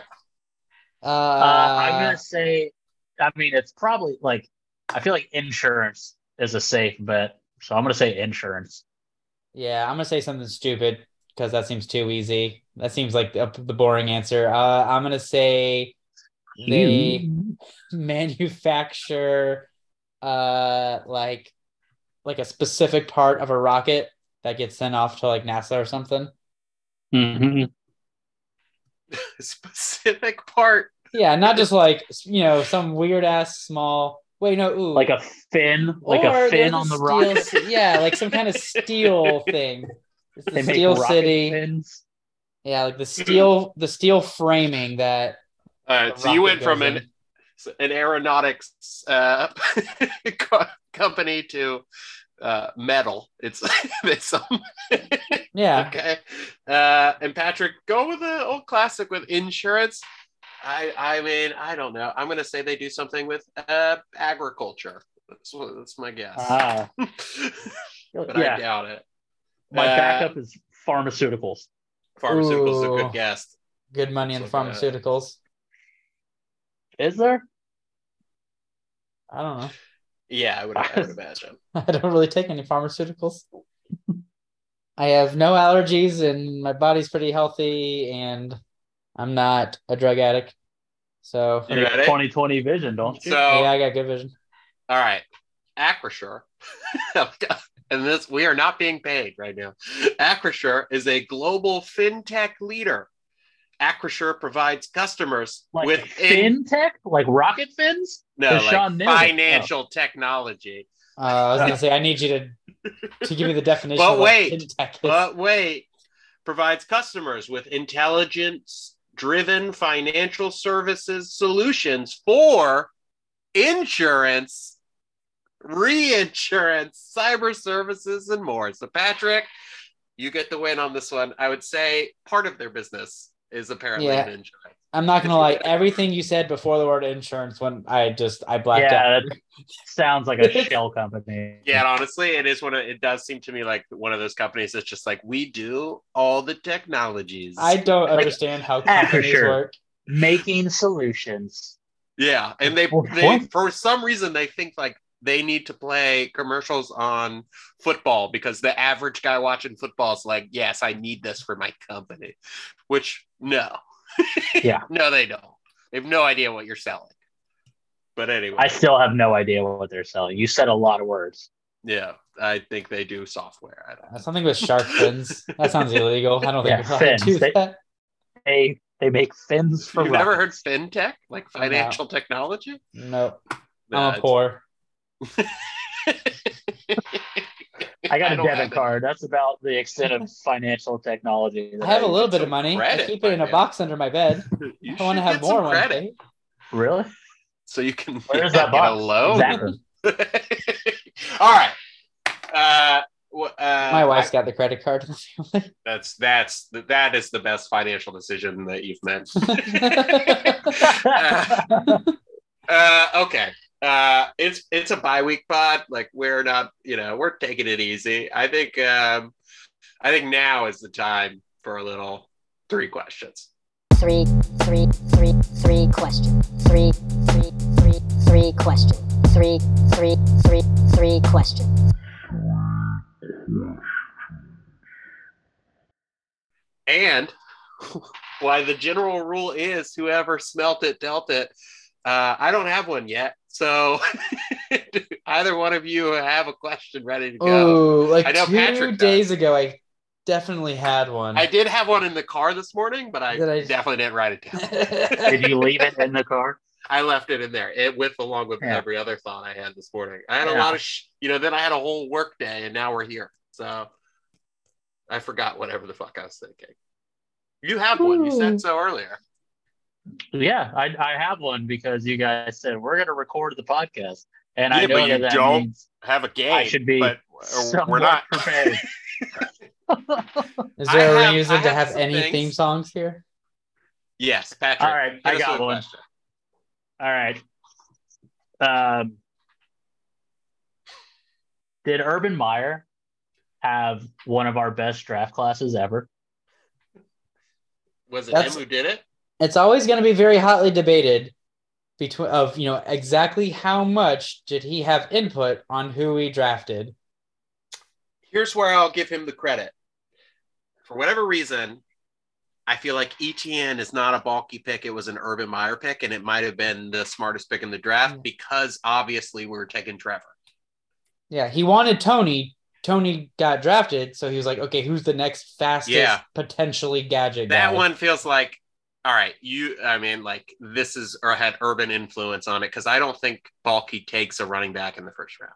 Acrisure. Uh, Uh, I'm gonna say. I mean, it's probably like. I feel like insurance is a safe bet, so I'm gonna say insurance. Yeah, I'm gonna say something stupid because that seems too easy. That seems like the, the boring answer. Uh, I'm gonna say they manufacture uh like like a specific part of a rocket that gets sent off to like NASA or something. Mhm. Specific part. Yeah, not just like you know some weird ass small. Wait, no, ooh, Like a fin, like Or a fin on the steel Yeah, like some kind of steel thing. It's the They Steel rocket City. fins. Yeah, like the steel, the steel framing that. All right, so you went from goes an an aeronautics uh, company to uh, metal. It's it's some Yeah, okay. Uh, and Patrick, go with the old classic with insurance. I I mean I don't know. I'm gonna say they do something with uh, agriculture. That's, that's my guess. Ah, but I doubt it. My Uh, backup is pharmaceuticals. Pharmaceuticals is a good guess. good money in the Something like pharmaceuticals. Is there? I don't know. Yeah, I would I would imagine. I don't really take any pharmaceuticals. I have no allergies and my body's pretty healthy and I'm not a drug addict. So You ready? 2020 vision, don't you? So yeah, I got good vision. All right, Acrisure, and this we are not being paid right now. Acrisure is a global fintech leader. Acrisure provides customers like with in- fintech, like rocket fins. no Because like Sean knew it. financial technology. Uh, I was gonna say I need you to to give me the definition. But of what wait, fintech is. But wait, provides customers with intelligence-driven financial services solutions for insurance, reinsurance, cyber services, and more. So, Patrick, you get the win on this one. I would say part of their business is apparently Yeah. in insurance. I'm not gonna lie. Everything you said before the word insurance, when I just I blacked yeah, out. that sounds like a shell company. Yeah, and honestly, it is one of it does seem to me like one of those companies that's just like we do all the technologies. I don't Like, understand how companies sure. work. making solutions. Yeah, and they What? they for some reason they think like they need to play commercials on football because the average guy watching football is like, yes, I need this for my company. Which no, Yeah. no, they don't. They have no idea what you're selling. But anyway, I still have no idea what they're selling. You said a lot of words. yeah, I think they do software. I don't know. Uh, something with shark fins. That sounds illegal. I don't think Yeah, you're allowed to do fins. They- that. They they make fins for You've never heard fintech, like financial technology? Nope. Nah, I'm a poor. I got a debit have it. card. That's about the extent of financial technology. that I have a little bit of money. credit, I keep it in a man. box under my bed. I want to have more one credit. day. Really? so you can Where's yeah, that get a loan. Exactly. All right. Uh, Wh- Uh, My wife's I- got the credit card in the family. that's that's that is the best financial decision that you've made. uh, okay. Uh, it's it's a bye week pod. Like we're not, you know, we're taking it easy. I think um, I think now is the time for a little three questions. three, three, three, three question. Three, three, three, three question. Three, three, three, three question. And why the general rule is whoever smelt it dealt it. Uh, I don't have one yet, so either one of you have a question ready to go. Oh, like I know two Patrick days does. ago, I definitely had one. I did have one in the car this morning, but I, Did I- definitely didn't write it down. Did you leave it in the car? I left it in there. It with along with Yeah. every other thought I had this morning. I had a lot of, sh- you know. Then I had a whole work day, and now we're here. So I forgot whatever the fuck I was thinking. You have one. You said so earlier. Yeah, I, I have one because you guys said we're going to record the podcast, and I know but you that that don't means Have a game. I should be but we're not. prepared. Is there a have- reason I to have have any things. theme songs here? yes, Patrick. All right, hit I got a one. question. All right. Um, did Urban Meyer have one of our best draft classes ever? Was it That's- him who did it? It's always going to be very hotly debated between of you know exactly how much did he have input on who he drafted. Here's where I'll give him the credit. For whatever reason, I feel like ETN is not a Baalke pick. It was an Urban Meyer pick, and it might have been the smartest pick in the draft mm. because obviously we were taking Trevor. Yeah, he wanted Toney. Toney got drafted, so he was like, okay, who's the next fastest Yeah. potentially gadget That guy? one feels like, all right, you, I mean, like this is or had urban influence on it because I don't think Baalke takes a running back in the first round.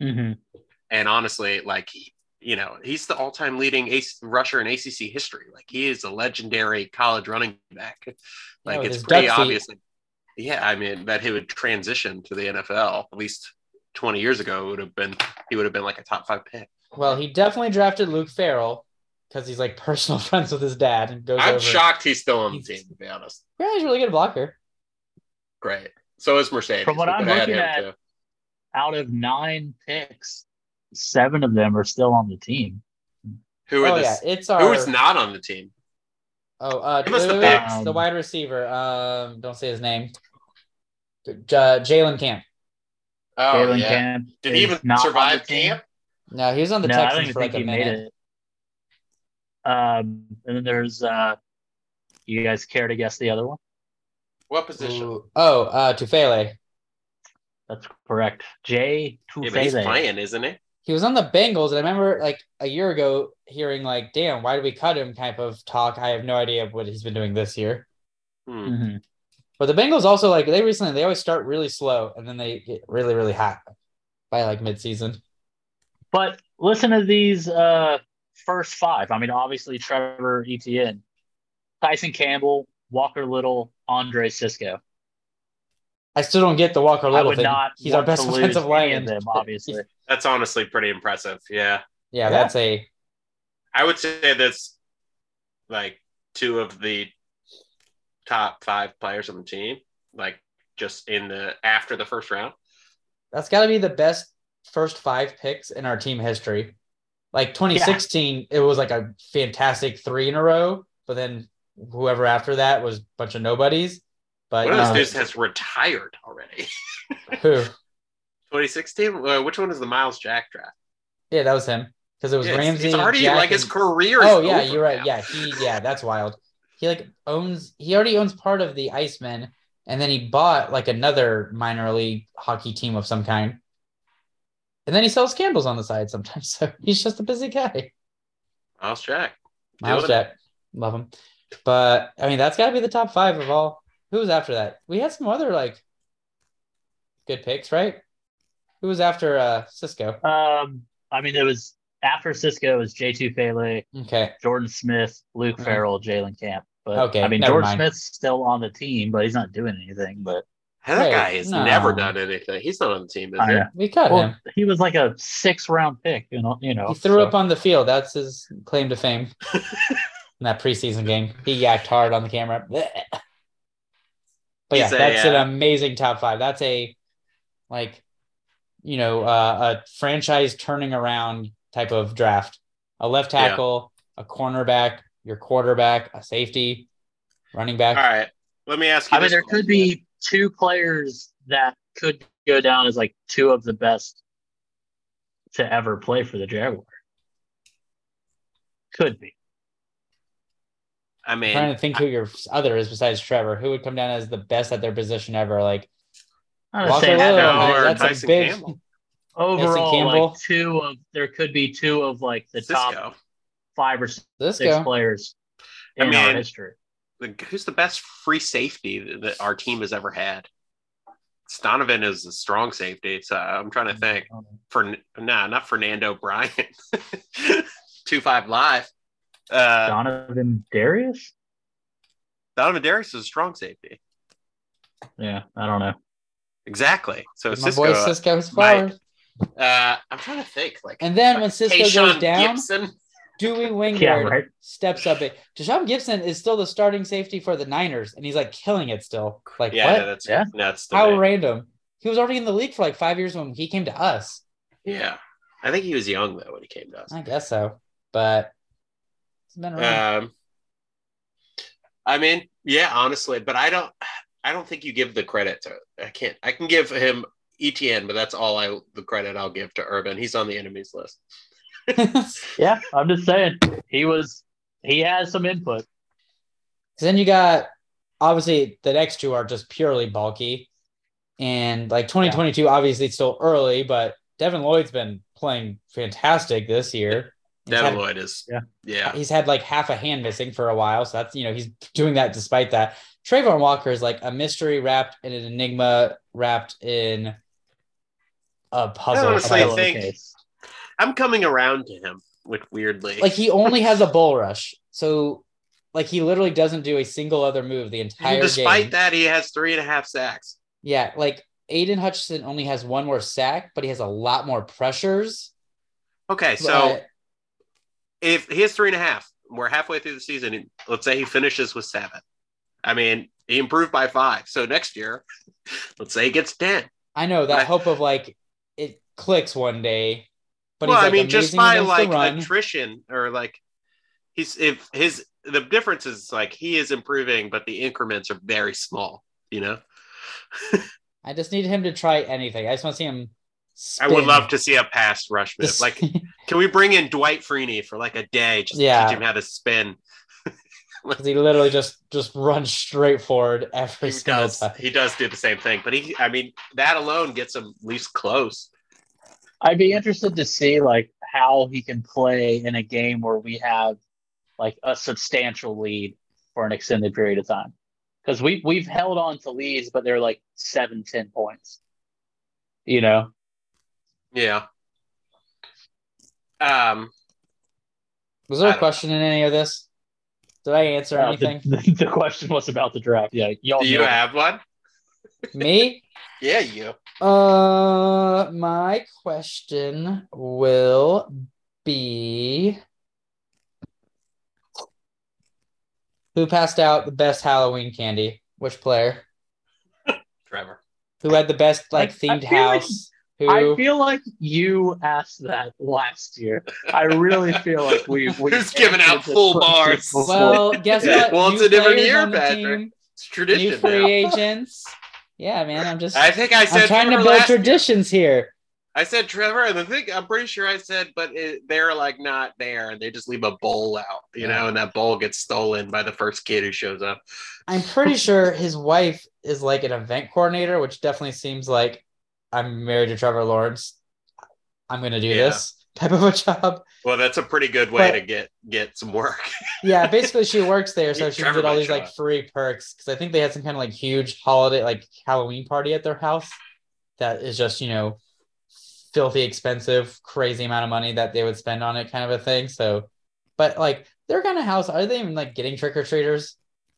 Mm-hmm. And honestly, like, he, you know, he's the all-time leading ace rusher in ACC history. Like, he is a legendary college running back. Like, with it's pretty feet. obvious. Yeah, I mean, that he would transition to the NFL at least 20 years ago. It would have been he would have been like a top five pick. Well, he definitely drafted Luke Farrell because he's like personal friends with his dad and goes I'm over. shocked he's still on the team. To be honest, Yeah, he's a really good blocker. great. So is Marcedes. From what I'm looking at- too. Out of nine picks, seven of them are still on the team. who are Oh the yeah, it's our. who is not on the team? Oh, uh, Give us the wait, wait, picks. the wide receiver. Um, don't say his name. J- Jalen Camp. Oh Jalen yeah. Camp Did he even survive the camp? No, he was on the no, Texans for like a minute. It. Um, and then there's uh, you guys care to guess the other one? What position? Ooh. Oh, uh, Tufele. That's correct. Jay Yeah, but he's playing, isn't he? He was on the Bengals, and I remember like a year ago hearing like, "Damn, why did we cut him?" type of talk. I have no idea what he's been doing this year. Hmm. Mhm. But the Bengals also like they recently they always start really slow and then they get really really hot by like midseason. But listen to these uh, first five. I mean, obviously Trevor Etienne, Tyson Campbell, Walker Little, Andre Cisco. I still don't get the Walker I Little would thing. not He's our best to lose offensive any lineman. them, obviously. That's honestly pretty impressive. Yeah. yeah, that's a I would say that's like two of the top five players on the team, like just in the after the first round. that's got to be the best first five picks in our team history. Like 2016, it was like a fantastic three in a row, but then whoever after that was a bunch of nobodies. But One of those dudes has retired already. who? 2016. Uh, which one is the Myles Jack draft? Yeah, that was him because it was Yeah, Ramsey. It's already Jack, like his career. Is Oh yeah, over you're right. now. Yeah, he yeah, that's wild. He like owns he already owns part of the Icemen, and then he bought like another minor league hockey team of some kind. And then he sells candles on the side sometimes. So he's just a busy guy. Myles Jack. Myles Doing it. Jack. Love him. But I mean that's gotta be the top five of all. Who was after that? We had some other like good picks, right? Who was after uh Cisco? Um, I mean, it was after Cisco, it was Jay Tufele, Okay. Jordan Smith, Luke Mhm. Farrell, Jalen Camp. But Okay, I mean, never Jordan mind. Smith's still on the team, but he's not doing anything. But That Hey, guy has no. never done anything. He's not on the team, is he? know. We cut Well, him. he was like a six round pick, you know. You know, He threw so- up on the field. That's his claim to fame. in that preseason game, he yacked hard on the camera. But yeah, a, that's uh, an amazing top five. That's a like, you know, uh, a franchise turning around type of draft. A left Yeah. tackle, a cornerback, your quarterback, a safety, running back. All right. Let me ask you. I mean, there question. could be two players that could go down as like two of the best to ever play for the Jaguar. Could be. I I'm mean, trying to think who your other is besides Trevor. Who would come down as the best at their position ever? Like I'm Walker saying that Little, Little or that's a Tyson big Campbell. overall, Campbell. like two of there could be two of like the top five or six Cisco. players I in our mean- history. The- Who's the best free safety that- that our team has ever had? Donovin is a strong safety, so I'm trying to think. For nah, not Fernando Bryant. Two five live. Uh, Donovin Darius? Donovin Darius is a strong safety. Yeah, I don't know. Exactly. So My Cisco. boy Cisco his might- uh, I'm trying to think. Like, And then like when Cisco Tayshaun goes down, Gibson. Dewey Yeah, Wingard right. steps up. It. Tashaun Gipson is still the starting safety for the Niners, and he's like killing it still. Like Yeah, what? no, that's Yeah. nuts. To How me. random. He was already in the league for like five years when he came to us. Yeah, I think he was young though when he came to us. I guess so, but he's been around. Um, I mean, yeah, honestly, but I don't, I don't think you give the credit to. I can't. I can give him ETN, but that's all I the credit I'll give to Urban. He's on the enemies list. Yeah, I'm just saying he was he has some input. then you got obviously the next two are just purely Baalke, and like 2022, obviously it's still early, but Devin Lloyd's been playing fantastic this year. He's Devin had- Lloyd is. Yeah. Yeah. he's had like half a hand missing for a while. So that's, you know, he's doing that despite that. Travon Walker is like a mystery wrapped in an enigma wrapped in a puzzle. honestly think- Case. I'm coming around to him. Like weirdly. like he only has a bull rush. So like he literally doesn't do a single other move the entire Despite game. that, he has three and a half sacks. Yeah, like Aidan Hutchinson only has one more sack, but he has a lot more pressures. Okay, so if he has three and a half, we're halfway through the season. and Let's say he finishes with seven. I mean, he improved by five. So next year, let's say he gets ten. I know that I- hope of like it clicks one day. But well, he's I mean, just by like attrition or like he's if his the difference is like he is improving, but the increments are very small. You know, I just need him to try anything. I just want to see him. I would love to see a pass rush move. Like, can we bring in Dwight Freeney for like a day just Yeah. to teach him how to spin? Because he literally just just runs straight forward every He does. time. He does do the same thing, but he, I mean, that alone gets him at least close. I'd be interested to see like how he can play in a game where we have like a substantial lead for an extended period of time. Because we we've held on to leads, but they're like seven, ten points. You know? Yeah. Um. Was there I a don't question in any of this? Did I answer Uh, anything? the, the question was about the draft. Yeah, y'all Do you know. have one? Me? Yeah, you. Uh, my question will be Who passed out the best Halloween candy? Which player? Trevor. Who had the best like I- I themed feel like- house? I feel like you asked that last year. I really feel like we we Who's giving out full bars? well, guess what? Well, it's New a different year, on the Patrick. team, It's New free now. agents. Yeah, man. I'm just I think I said I'm trying to build last year. traditions here. I said Trevor, and I think I'm pretty sure I said, but it, they're like not there, and they just leave a bowl out, you know, and that bowl gets stolen by the first kid who shows up. I'm pretty sure his wife is like an event coordinator, which definitely seems like I'm married to Trevor Lawrence. I'm gonna do Yeah. this type of a job. Well, that's a pretty good way But- to get get some work. Yeah, basically she works there, so she Trevor can get all these show like free perks. Because I think they had some kind of like huge holiday, like Halloween party at their house that is just you know filthy expensive, crazy amount of money that they would spend on it, kind of a thing. So, but like their kind of house, are they even like getting trick or treaters?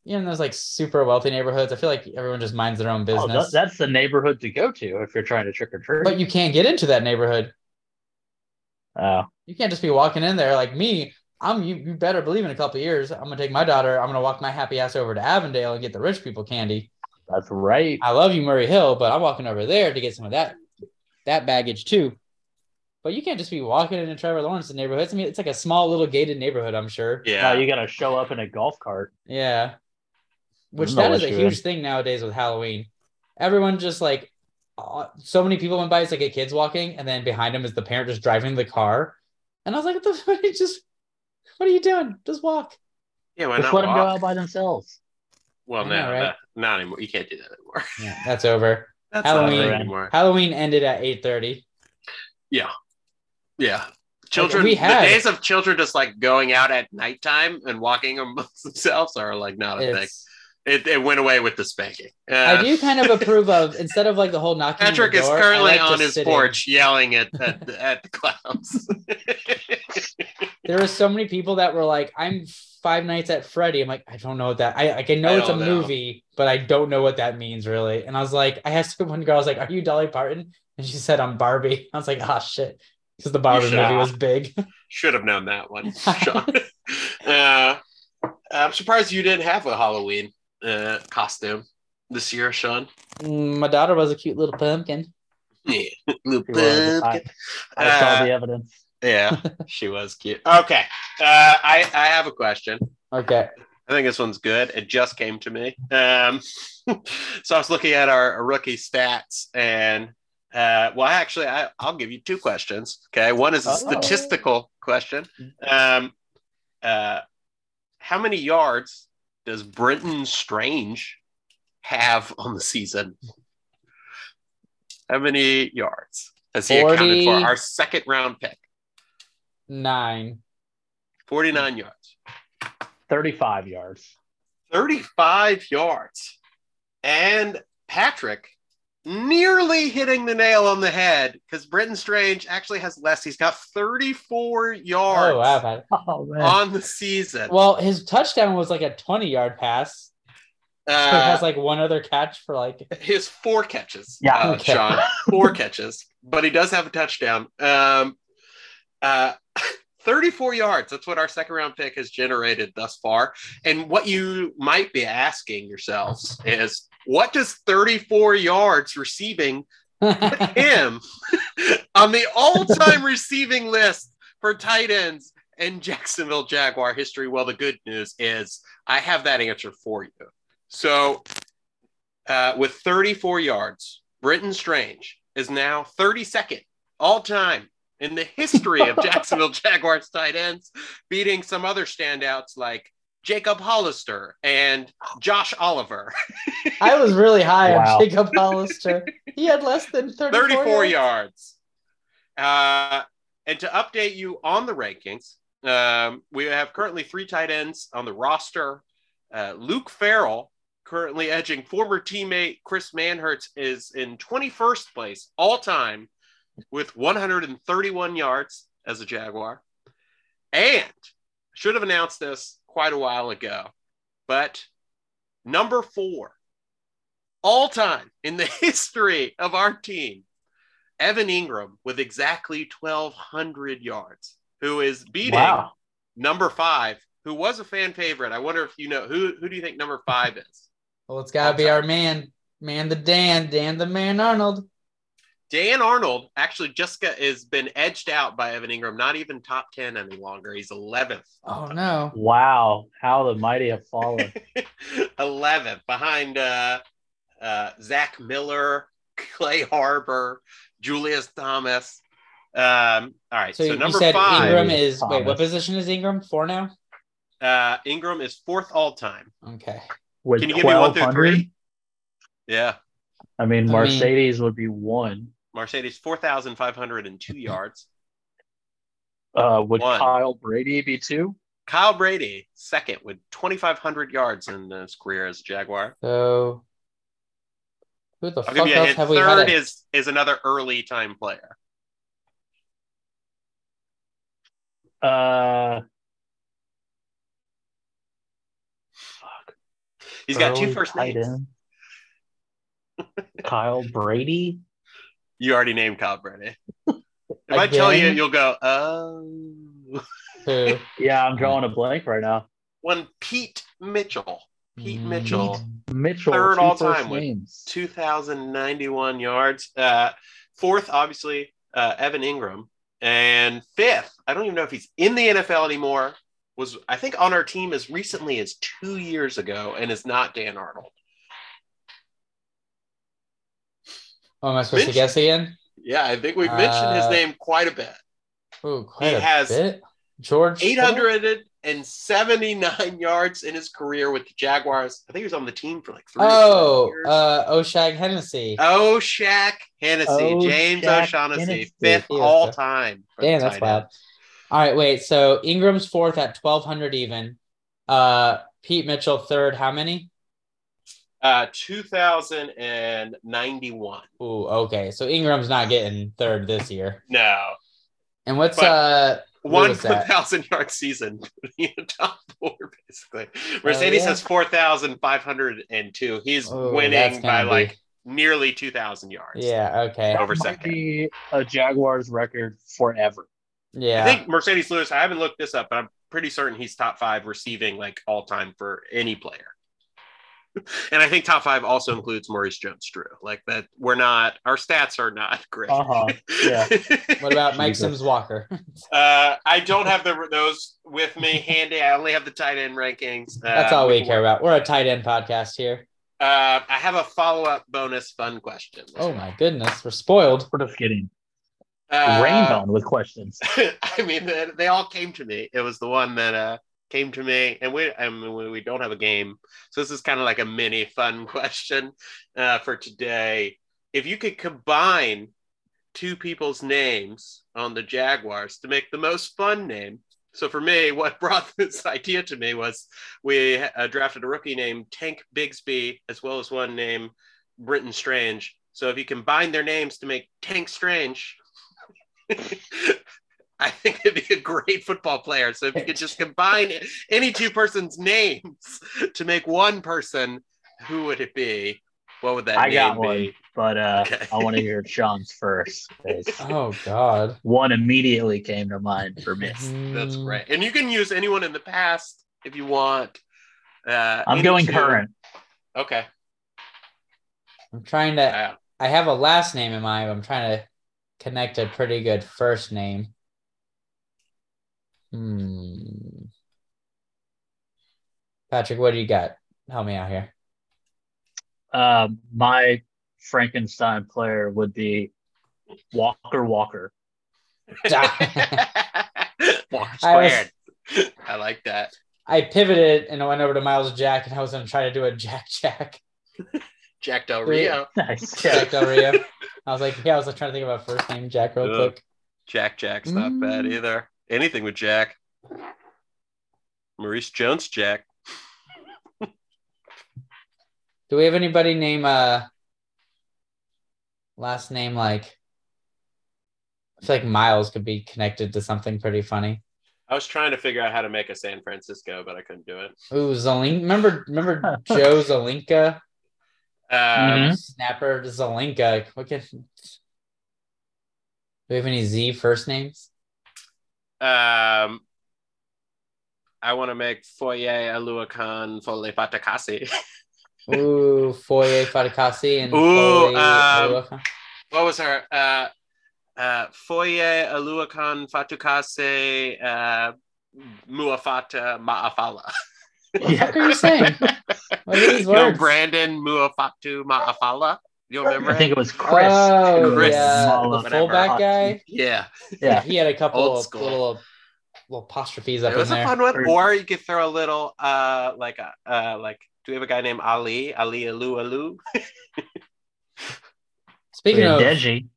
even those like super wealthy neighborhoods, I feel like everyone just minds their own Oh, business. that- that's the neighborhood to go to if you're trying to trick or treat. but you can't get into that neighborhood. Oh, You can't just be walking in there like me. I'm you, you better believe in a couple of years, I'm gonna take my daughter, I'm gonna walk my happy ass over to Avondale and get the rich people candy. that's right. I love you, Murray Hill, but I'm walking over there to get some of that that baggage too. But you can't just be walking into Trevor Lawrence neighborhoods. I mean, it's like a small little gated neighborhood, I'm sure. Now Yeah. you got to show up in a golf cart. Yeah. Which that is a huge thing nowadays with Halloween. Everyone just like uh, so many people went by. It's like a kid's walking, and then behind him is the parent just driving the car. And I was like, "What the? Are you just? What are you doing? Just walk." Yeah, why Just not let them go out by themselves. Well, I no, know, right? not, not anymore. You can't do that anymore. Yeah, that's over. That's Halloween. not anymore. Halloween ended at eight thirty. Yeah. Yeah. Children, we had- the days of children just like going out at nighttime and walking amongst themselves are like not a thing. It, it went away with the spanking. Uh, I do kind of approve of instead of like the whole knocking. Patrick is door, I currently like on his porch yelling at at, the- at the clowns. There were so many people that were like, "I'm Five Nights at Freddy." I'm like, I don't know what that. I like, I know I it's a know. movie, but I don't know what that means really. And I was like, I asked one girl, I was like, "Are you Dolly Parton?" And she said, "I'm Barbie." I was like, "Ah, shit," because the Barbie movie have. was big. Should have known that one, Sean. uh, I'm surprised you didn't have a Halloween uh, costume this year, Sean. Mm, My daughter was a cute little pumpkin. Yeah, little She was. I, pumpkin. I saw Uh, the evidence. Yeah, she was cute. Okay, uh, I I have a question. Okay. I think this one's good. It just came to me. Um, so I was looking at our, our rookie stats, and uh, well, actually, I, I'll give you two questions. Okay, one is a Oh. statistical question. Um, uh, how many yards does Brenton Strange have on the season? How many yards has he accounted for? Our second round pick, Nine. 49 yards. 35 yards. 35 yards. And Patrick nearly hitting the nail on the head because Brenton Strange actually has less. He's got 34 yards Oh wow. Oh, man. on the season. Well, his touchdown was like a 20 yard pass. So he Uh, has like one other catch for like his four catches, Yeah. uh, Okay. Sean, four catches, but he does have a touchdown. Um, uh, 34 yards. That's what our second round pick has generated thus far. And what you might be asking yourselves is, what does 34 yards receiving put him on the all-time receiving list for tight ends in Jacksonville Jaguar history? Well, the good news is I have that answer for you. So, uh, with 34 yards, Brenton Strange is now 32nd all time in the history of Jacksonville Jaguars tight ends, beating some other standouts like Jacob Hollister and Josh Oliver. I was really high Wow. on Jacob Hollister. He had less than 34, 34 yards. yards. Uh, and to update you on the rankings, um, we have currently three tight ends on the roster. Uh, Luke Farrell, currently edging former teammate Chris Manhertz, is in 21st place all time with 131 yards as a Jaguar. And should have announced this quite a while ago, but number four, all time in the history of our team, Evan Engram with exactly 1,200 yards, who is beating Wow. number five, who was a fan favorite. I wonder if you know who who do you think number five is? Well, it's got to be our man, man the Dan, Dan the man Arnold. Dan Arnold actually just got, has been edged out by Evan Engram, not even top 10 any longer. He's 11th. Oh no. Wow. How the mighty have fallen. 11th behind uh, uh, Zach Miller, Clay Harbor, Julius Thomas. Um, all right. So, So, you number said five, Engram is wait, what position is Engram? Four now? uh, Engram is fourth all time. Okay. With Can you give me one through 1,200? three? Yeah. I mean, I mean- Marcedes would be one. Marcedes, 4,502 yards. Uh, would One. Kyle Brady be two? Kyle Brady, second, with 2,500 yards in his career as a Jaguar. So who the I'll fuck give you a else have we had? Third at- is, is another early time player. Uh, fuck. He's got two Early first names. Kyle Brady. You already named Kyle Brady. If I tell you, you'll go, oh. Who? Yeah, I'm drawing a blank right now. One Pete Mitchell. Pete Mm. Mitchell, Mitchell. Third two all time with names. 2,091 yards. Uh, fourth, obviously, uh, Evan Engram. And fifth, I don't even know if he's in the NFL anymore. Was I think on our team as recently as two years ago, and is not Dan Arnold. Oh, am I supposed to guess again? Yeah, I think we've mentioned his Uh, name quite a bit. Oh, quite He a has bit. George. 879 yards in his career with the Jaguars. I think he was on the team for like three. Oh, years. uh, Oshag Hennessy. Oh, Shaq Hennessy, James O'Shaughnessy, Hennessy. fifth all time. Damn, that's wild. All right, wait. So Engram's fourth at twelve hundred even. Uh, Pete Mitchell third. How many? Uh, 2091. Ooh, okay. So Engram's not getting third this year. No, And what's But- uh? one was thousand yard season, in the top four basically. Marcedes yeah. has four thousand five hundred and two. He's Oh, that's winning by be- like nearly two thousand yards. Yeah. Okay. Over Might second. be a Jaguars record forever. Yeah. I think Marcedes Lewis. I haven't looked this up, but I'm pretty certain he's top five receiving like all time for any player. And I think top five also includes Maurice Jones-Drew. Like that, we're not. Our stats are not great. Uh-huh, yeah. what about Mike Jesus. Sims Walker? Uh, I don't have the those with me handy. I only have the tight end rankings. That's Uh, all we care about. We're a tight end podcast here. Uh, I have a follow up bonus fun question. Oh my goodness, we're spoiled. We're just getting Uh, rained on with questions. I mean, they, they all came to me. It was the one that uh, came to me, and we I mean, we, don't have a game, so this is kind of like a mini fun question uh, for today. If you could combine two people's names on the Jaguars to make the most fun name. So for me, what brought this idea to me was we uh, drafted a rookie named Tank Bigsby as well as one named Brenton Strange. So if you combine their names to make Tank Strange, I think it'd be a great football player. So if you could just combine any two persons' names to make one person, who would it be? What would that I name got be? one, but uh, Okay. I want to hear Sean's first. Oh God. One immediately came to mind for me. That's Mm, great. And you can use anyone in the past if you want. Uh, I'm going two- current. Okay. I'm trying to. Uh, I have a last name in mind. But I'm trying to connect a pretty good first name. Hmm. Patrick, what do you got? Help me out here. Uh, my Frankenstein player would be Walker Walker. Walker I was- I like that. I pivoted and I went over to Myles Jack, and I was going to try to do a Jack Jack. Jack Del Rio. Nice. Jack Del Rio. I was like, yeah, I was trying to think about first name Jack real Ugh. quick. Jack Jack's not bad Mm. either. Anything with Jack. Maurice Jones Jack. Do we have anybody name uh last name like I feel like Myles could be connected to something pretty funny. I was trying to figure out how to make a San Francisco, but I couldn't do it. Ooh, Zelenka. Remember remember Joe Zelenka? Um. Snapper Zelenka. What can do we have any Z first names? Um, I want to make Foye Oluokun Fole Fatukasi. Ooh, Foye Fatukasi and Ooh, um, what was her? Uh, uh, Foye Oluokun Fatukasi uh, Muafata Ma'afala. What fuck are you saying? What are these words? Brandon Muafatu Ma'afala. You remember? I think it was Chris. Oh, Chris yeah, the Mullins. fullback guy. yeah. Yeah. he had a couple Old of school. little little apostrophes up It was a there. fun one. Or- Or you could throw a little, uh, like, a, uh, like, do we have a guy named Ali? Ali Alu Alu? Speaking of Deji.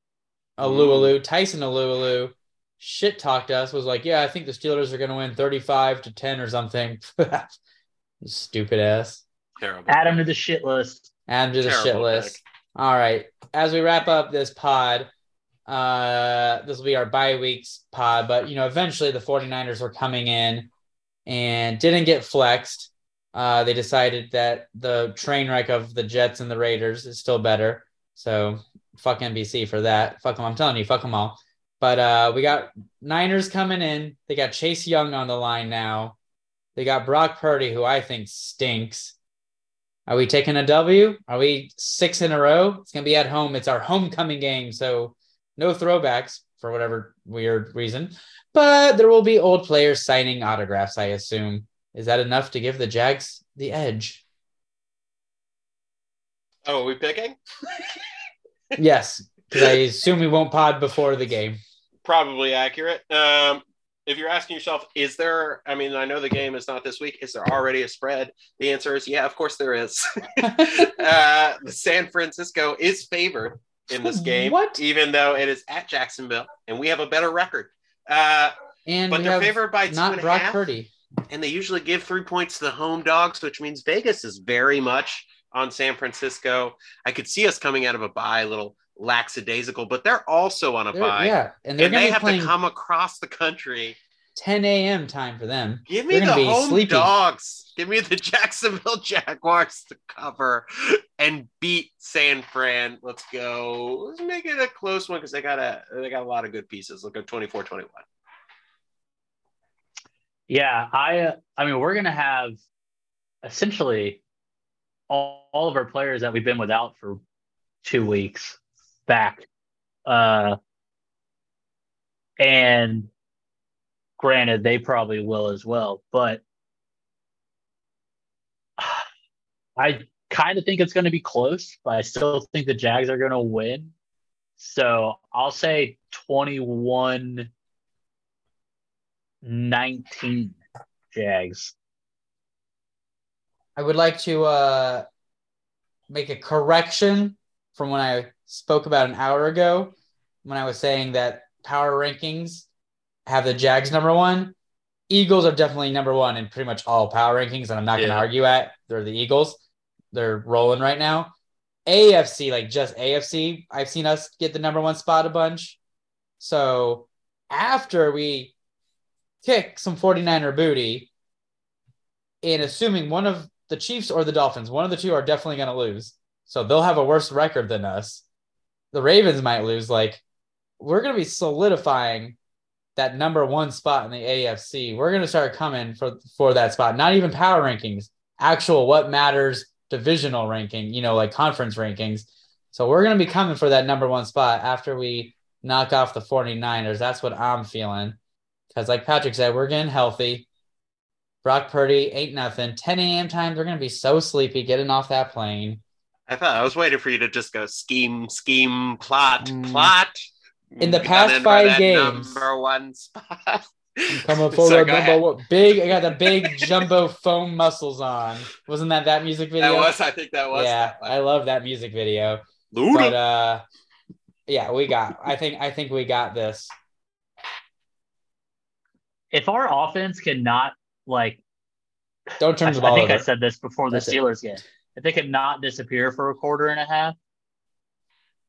Alu, Tyson Alualu shit talked us was like, yeah, I think the Steelers are going to win 35 to 10 or something. Stupid ass. Terrible. Add him to the shit list. Add him to the Terrible shit pick. list. All right. As we wrap up this pod, uh, this will be our bye weeks pod, but you know, eventually the 49ers were coming in and didn't get flexed. Uh, they decided that the train wreck of the Jets and the Raiders is still better. So fuck NBC for that. Fuck them. I'm telling you, fuck them all. But uh, we got Niners coming in. They got Chase Young on the line now. They got Brock Purdy, who I think stinks. Are we taking a W? Are we six in a row? It's gonna be at home. It's our homecoming game, so no throwbacks for whatever weird reason. But there will be old players signing autographs, I assume. Is that enough to give the Jags the edge? Oh, are we picking? Yes, because I assume we won't pod before the game. Probably accurate. Um, if you're asking yourself, is there? I mean, I know the game is not this week. Is there already a spread? The answer is yeah. Of course there is. uh, San Francisco is favored in this game, What? even though it is at Jacksonville, and we have a better record. Uh, And but they're favored by two not and a Brock half, Purdy. and they usually give three points to the home dogs, which means Vegas is very much on San Francisco. I could see us coming out of a bye, a little lackadaisical, but they're also on a They're- bye. yeah, and they're and they have to come across the country. 10 a.m. time for them. Give me They're the home sleepy. dogs. Give me the Jacksonville Jaguars to cover and beat San Fran. Let's go. Let's make it a close one because they got a they got a lot of good pieces. Look at 24-21. Yeah, I uh, I mean we're gonna have essentially all, all of our players that we've been without for two weeks back. Uh and granted they probably will as well, but I kind of think it's gonna be close, but I still think the Jags are gonna win. So I'll say 21 19 Jags. I would like to uh, make a correction from when I spoke about an hour ago when I was saying that power rankings have the Jags number one. Eagles are definitely number one in pretty much all power rankings, and I'm not going to argue at. They're the Eagles. They're rolling right now. AFC, like just AFC, I've seen us get the number one spot a bunch. So after we kick some 49er booty, and assuming one of the Chiefs or the Dolphins, one of the two are definitely going to lose. So they'll have a worse record than us. The Ravens might lose. Like, we're going to be solidifying that number one spot in the AFC. We're going to start coming for, for that spot. Not even power rankings, actual what matters divisional ranking, you know, like conference rankings. So we're going to be coming for that number one spot after we knock off the 49ers. That's what I'm feeling. Because, like Patrick said, we're getting healthy. Brock Purdy, ain't nothing. 10 a.m. time, they're going to be so sleepy getting off that plane. I thought I was waiting for you to just go scheme, scheme, plot, Mm. plot. In the past in five games. number one spot. I'm coming for So number one. Big, I got the big jumbo foam muscles on. Wasn't that that music video? That was, I think that was. yeah, that. I love that music video. Luda. But uh, yeah, we got. I think. I think we got this. If our offense cannot like Don't turn I, the I ball think I said this before the That's it. Steelers game. If they could not disappear for a quarter and a half,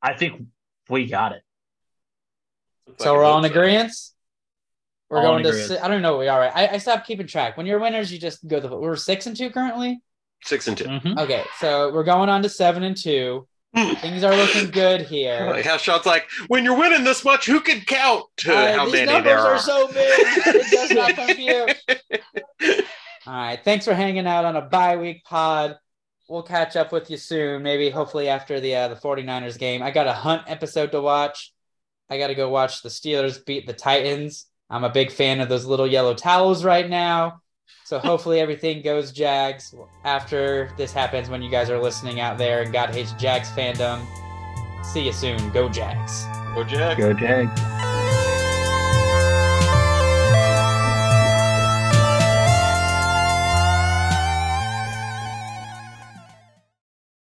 I think we got it. So we're all in Fucking hope agreement. We're All going to. Si- I don't know. what We are right. I, I stopped keeping track. When you're winners, you just go the. We're six and two currently. Six and two. Mhm. Okay, so we're going on to seven and two. Hmm. Things are looking good here. Like how Sean's like, when you're winning this much, who can count to Uh, how these many numbers there are are? so big, it does not compute. All right, thanks for hanging out on a bye week pod. We'll catch up with you soon, maybe hopefully after the uh, the 49ers game. I got a hunt episode to watch. I got to go watch the Steelers beat the Titans. I'm a big fan of those little yellow towels right now. So hopefully everything goes Jags after this happens when you guys are listening out there and God hates Jags fandom. See you soon. Go Jags. Go Jack. Go Jags.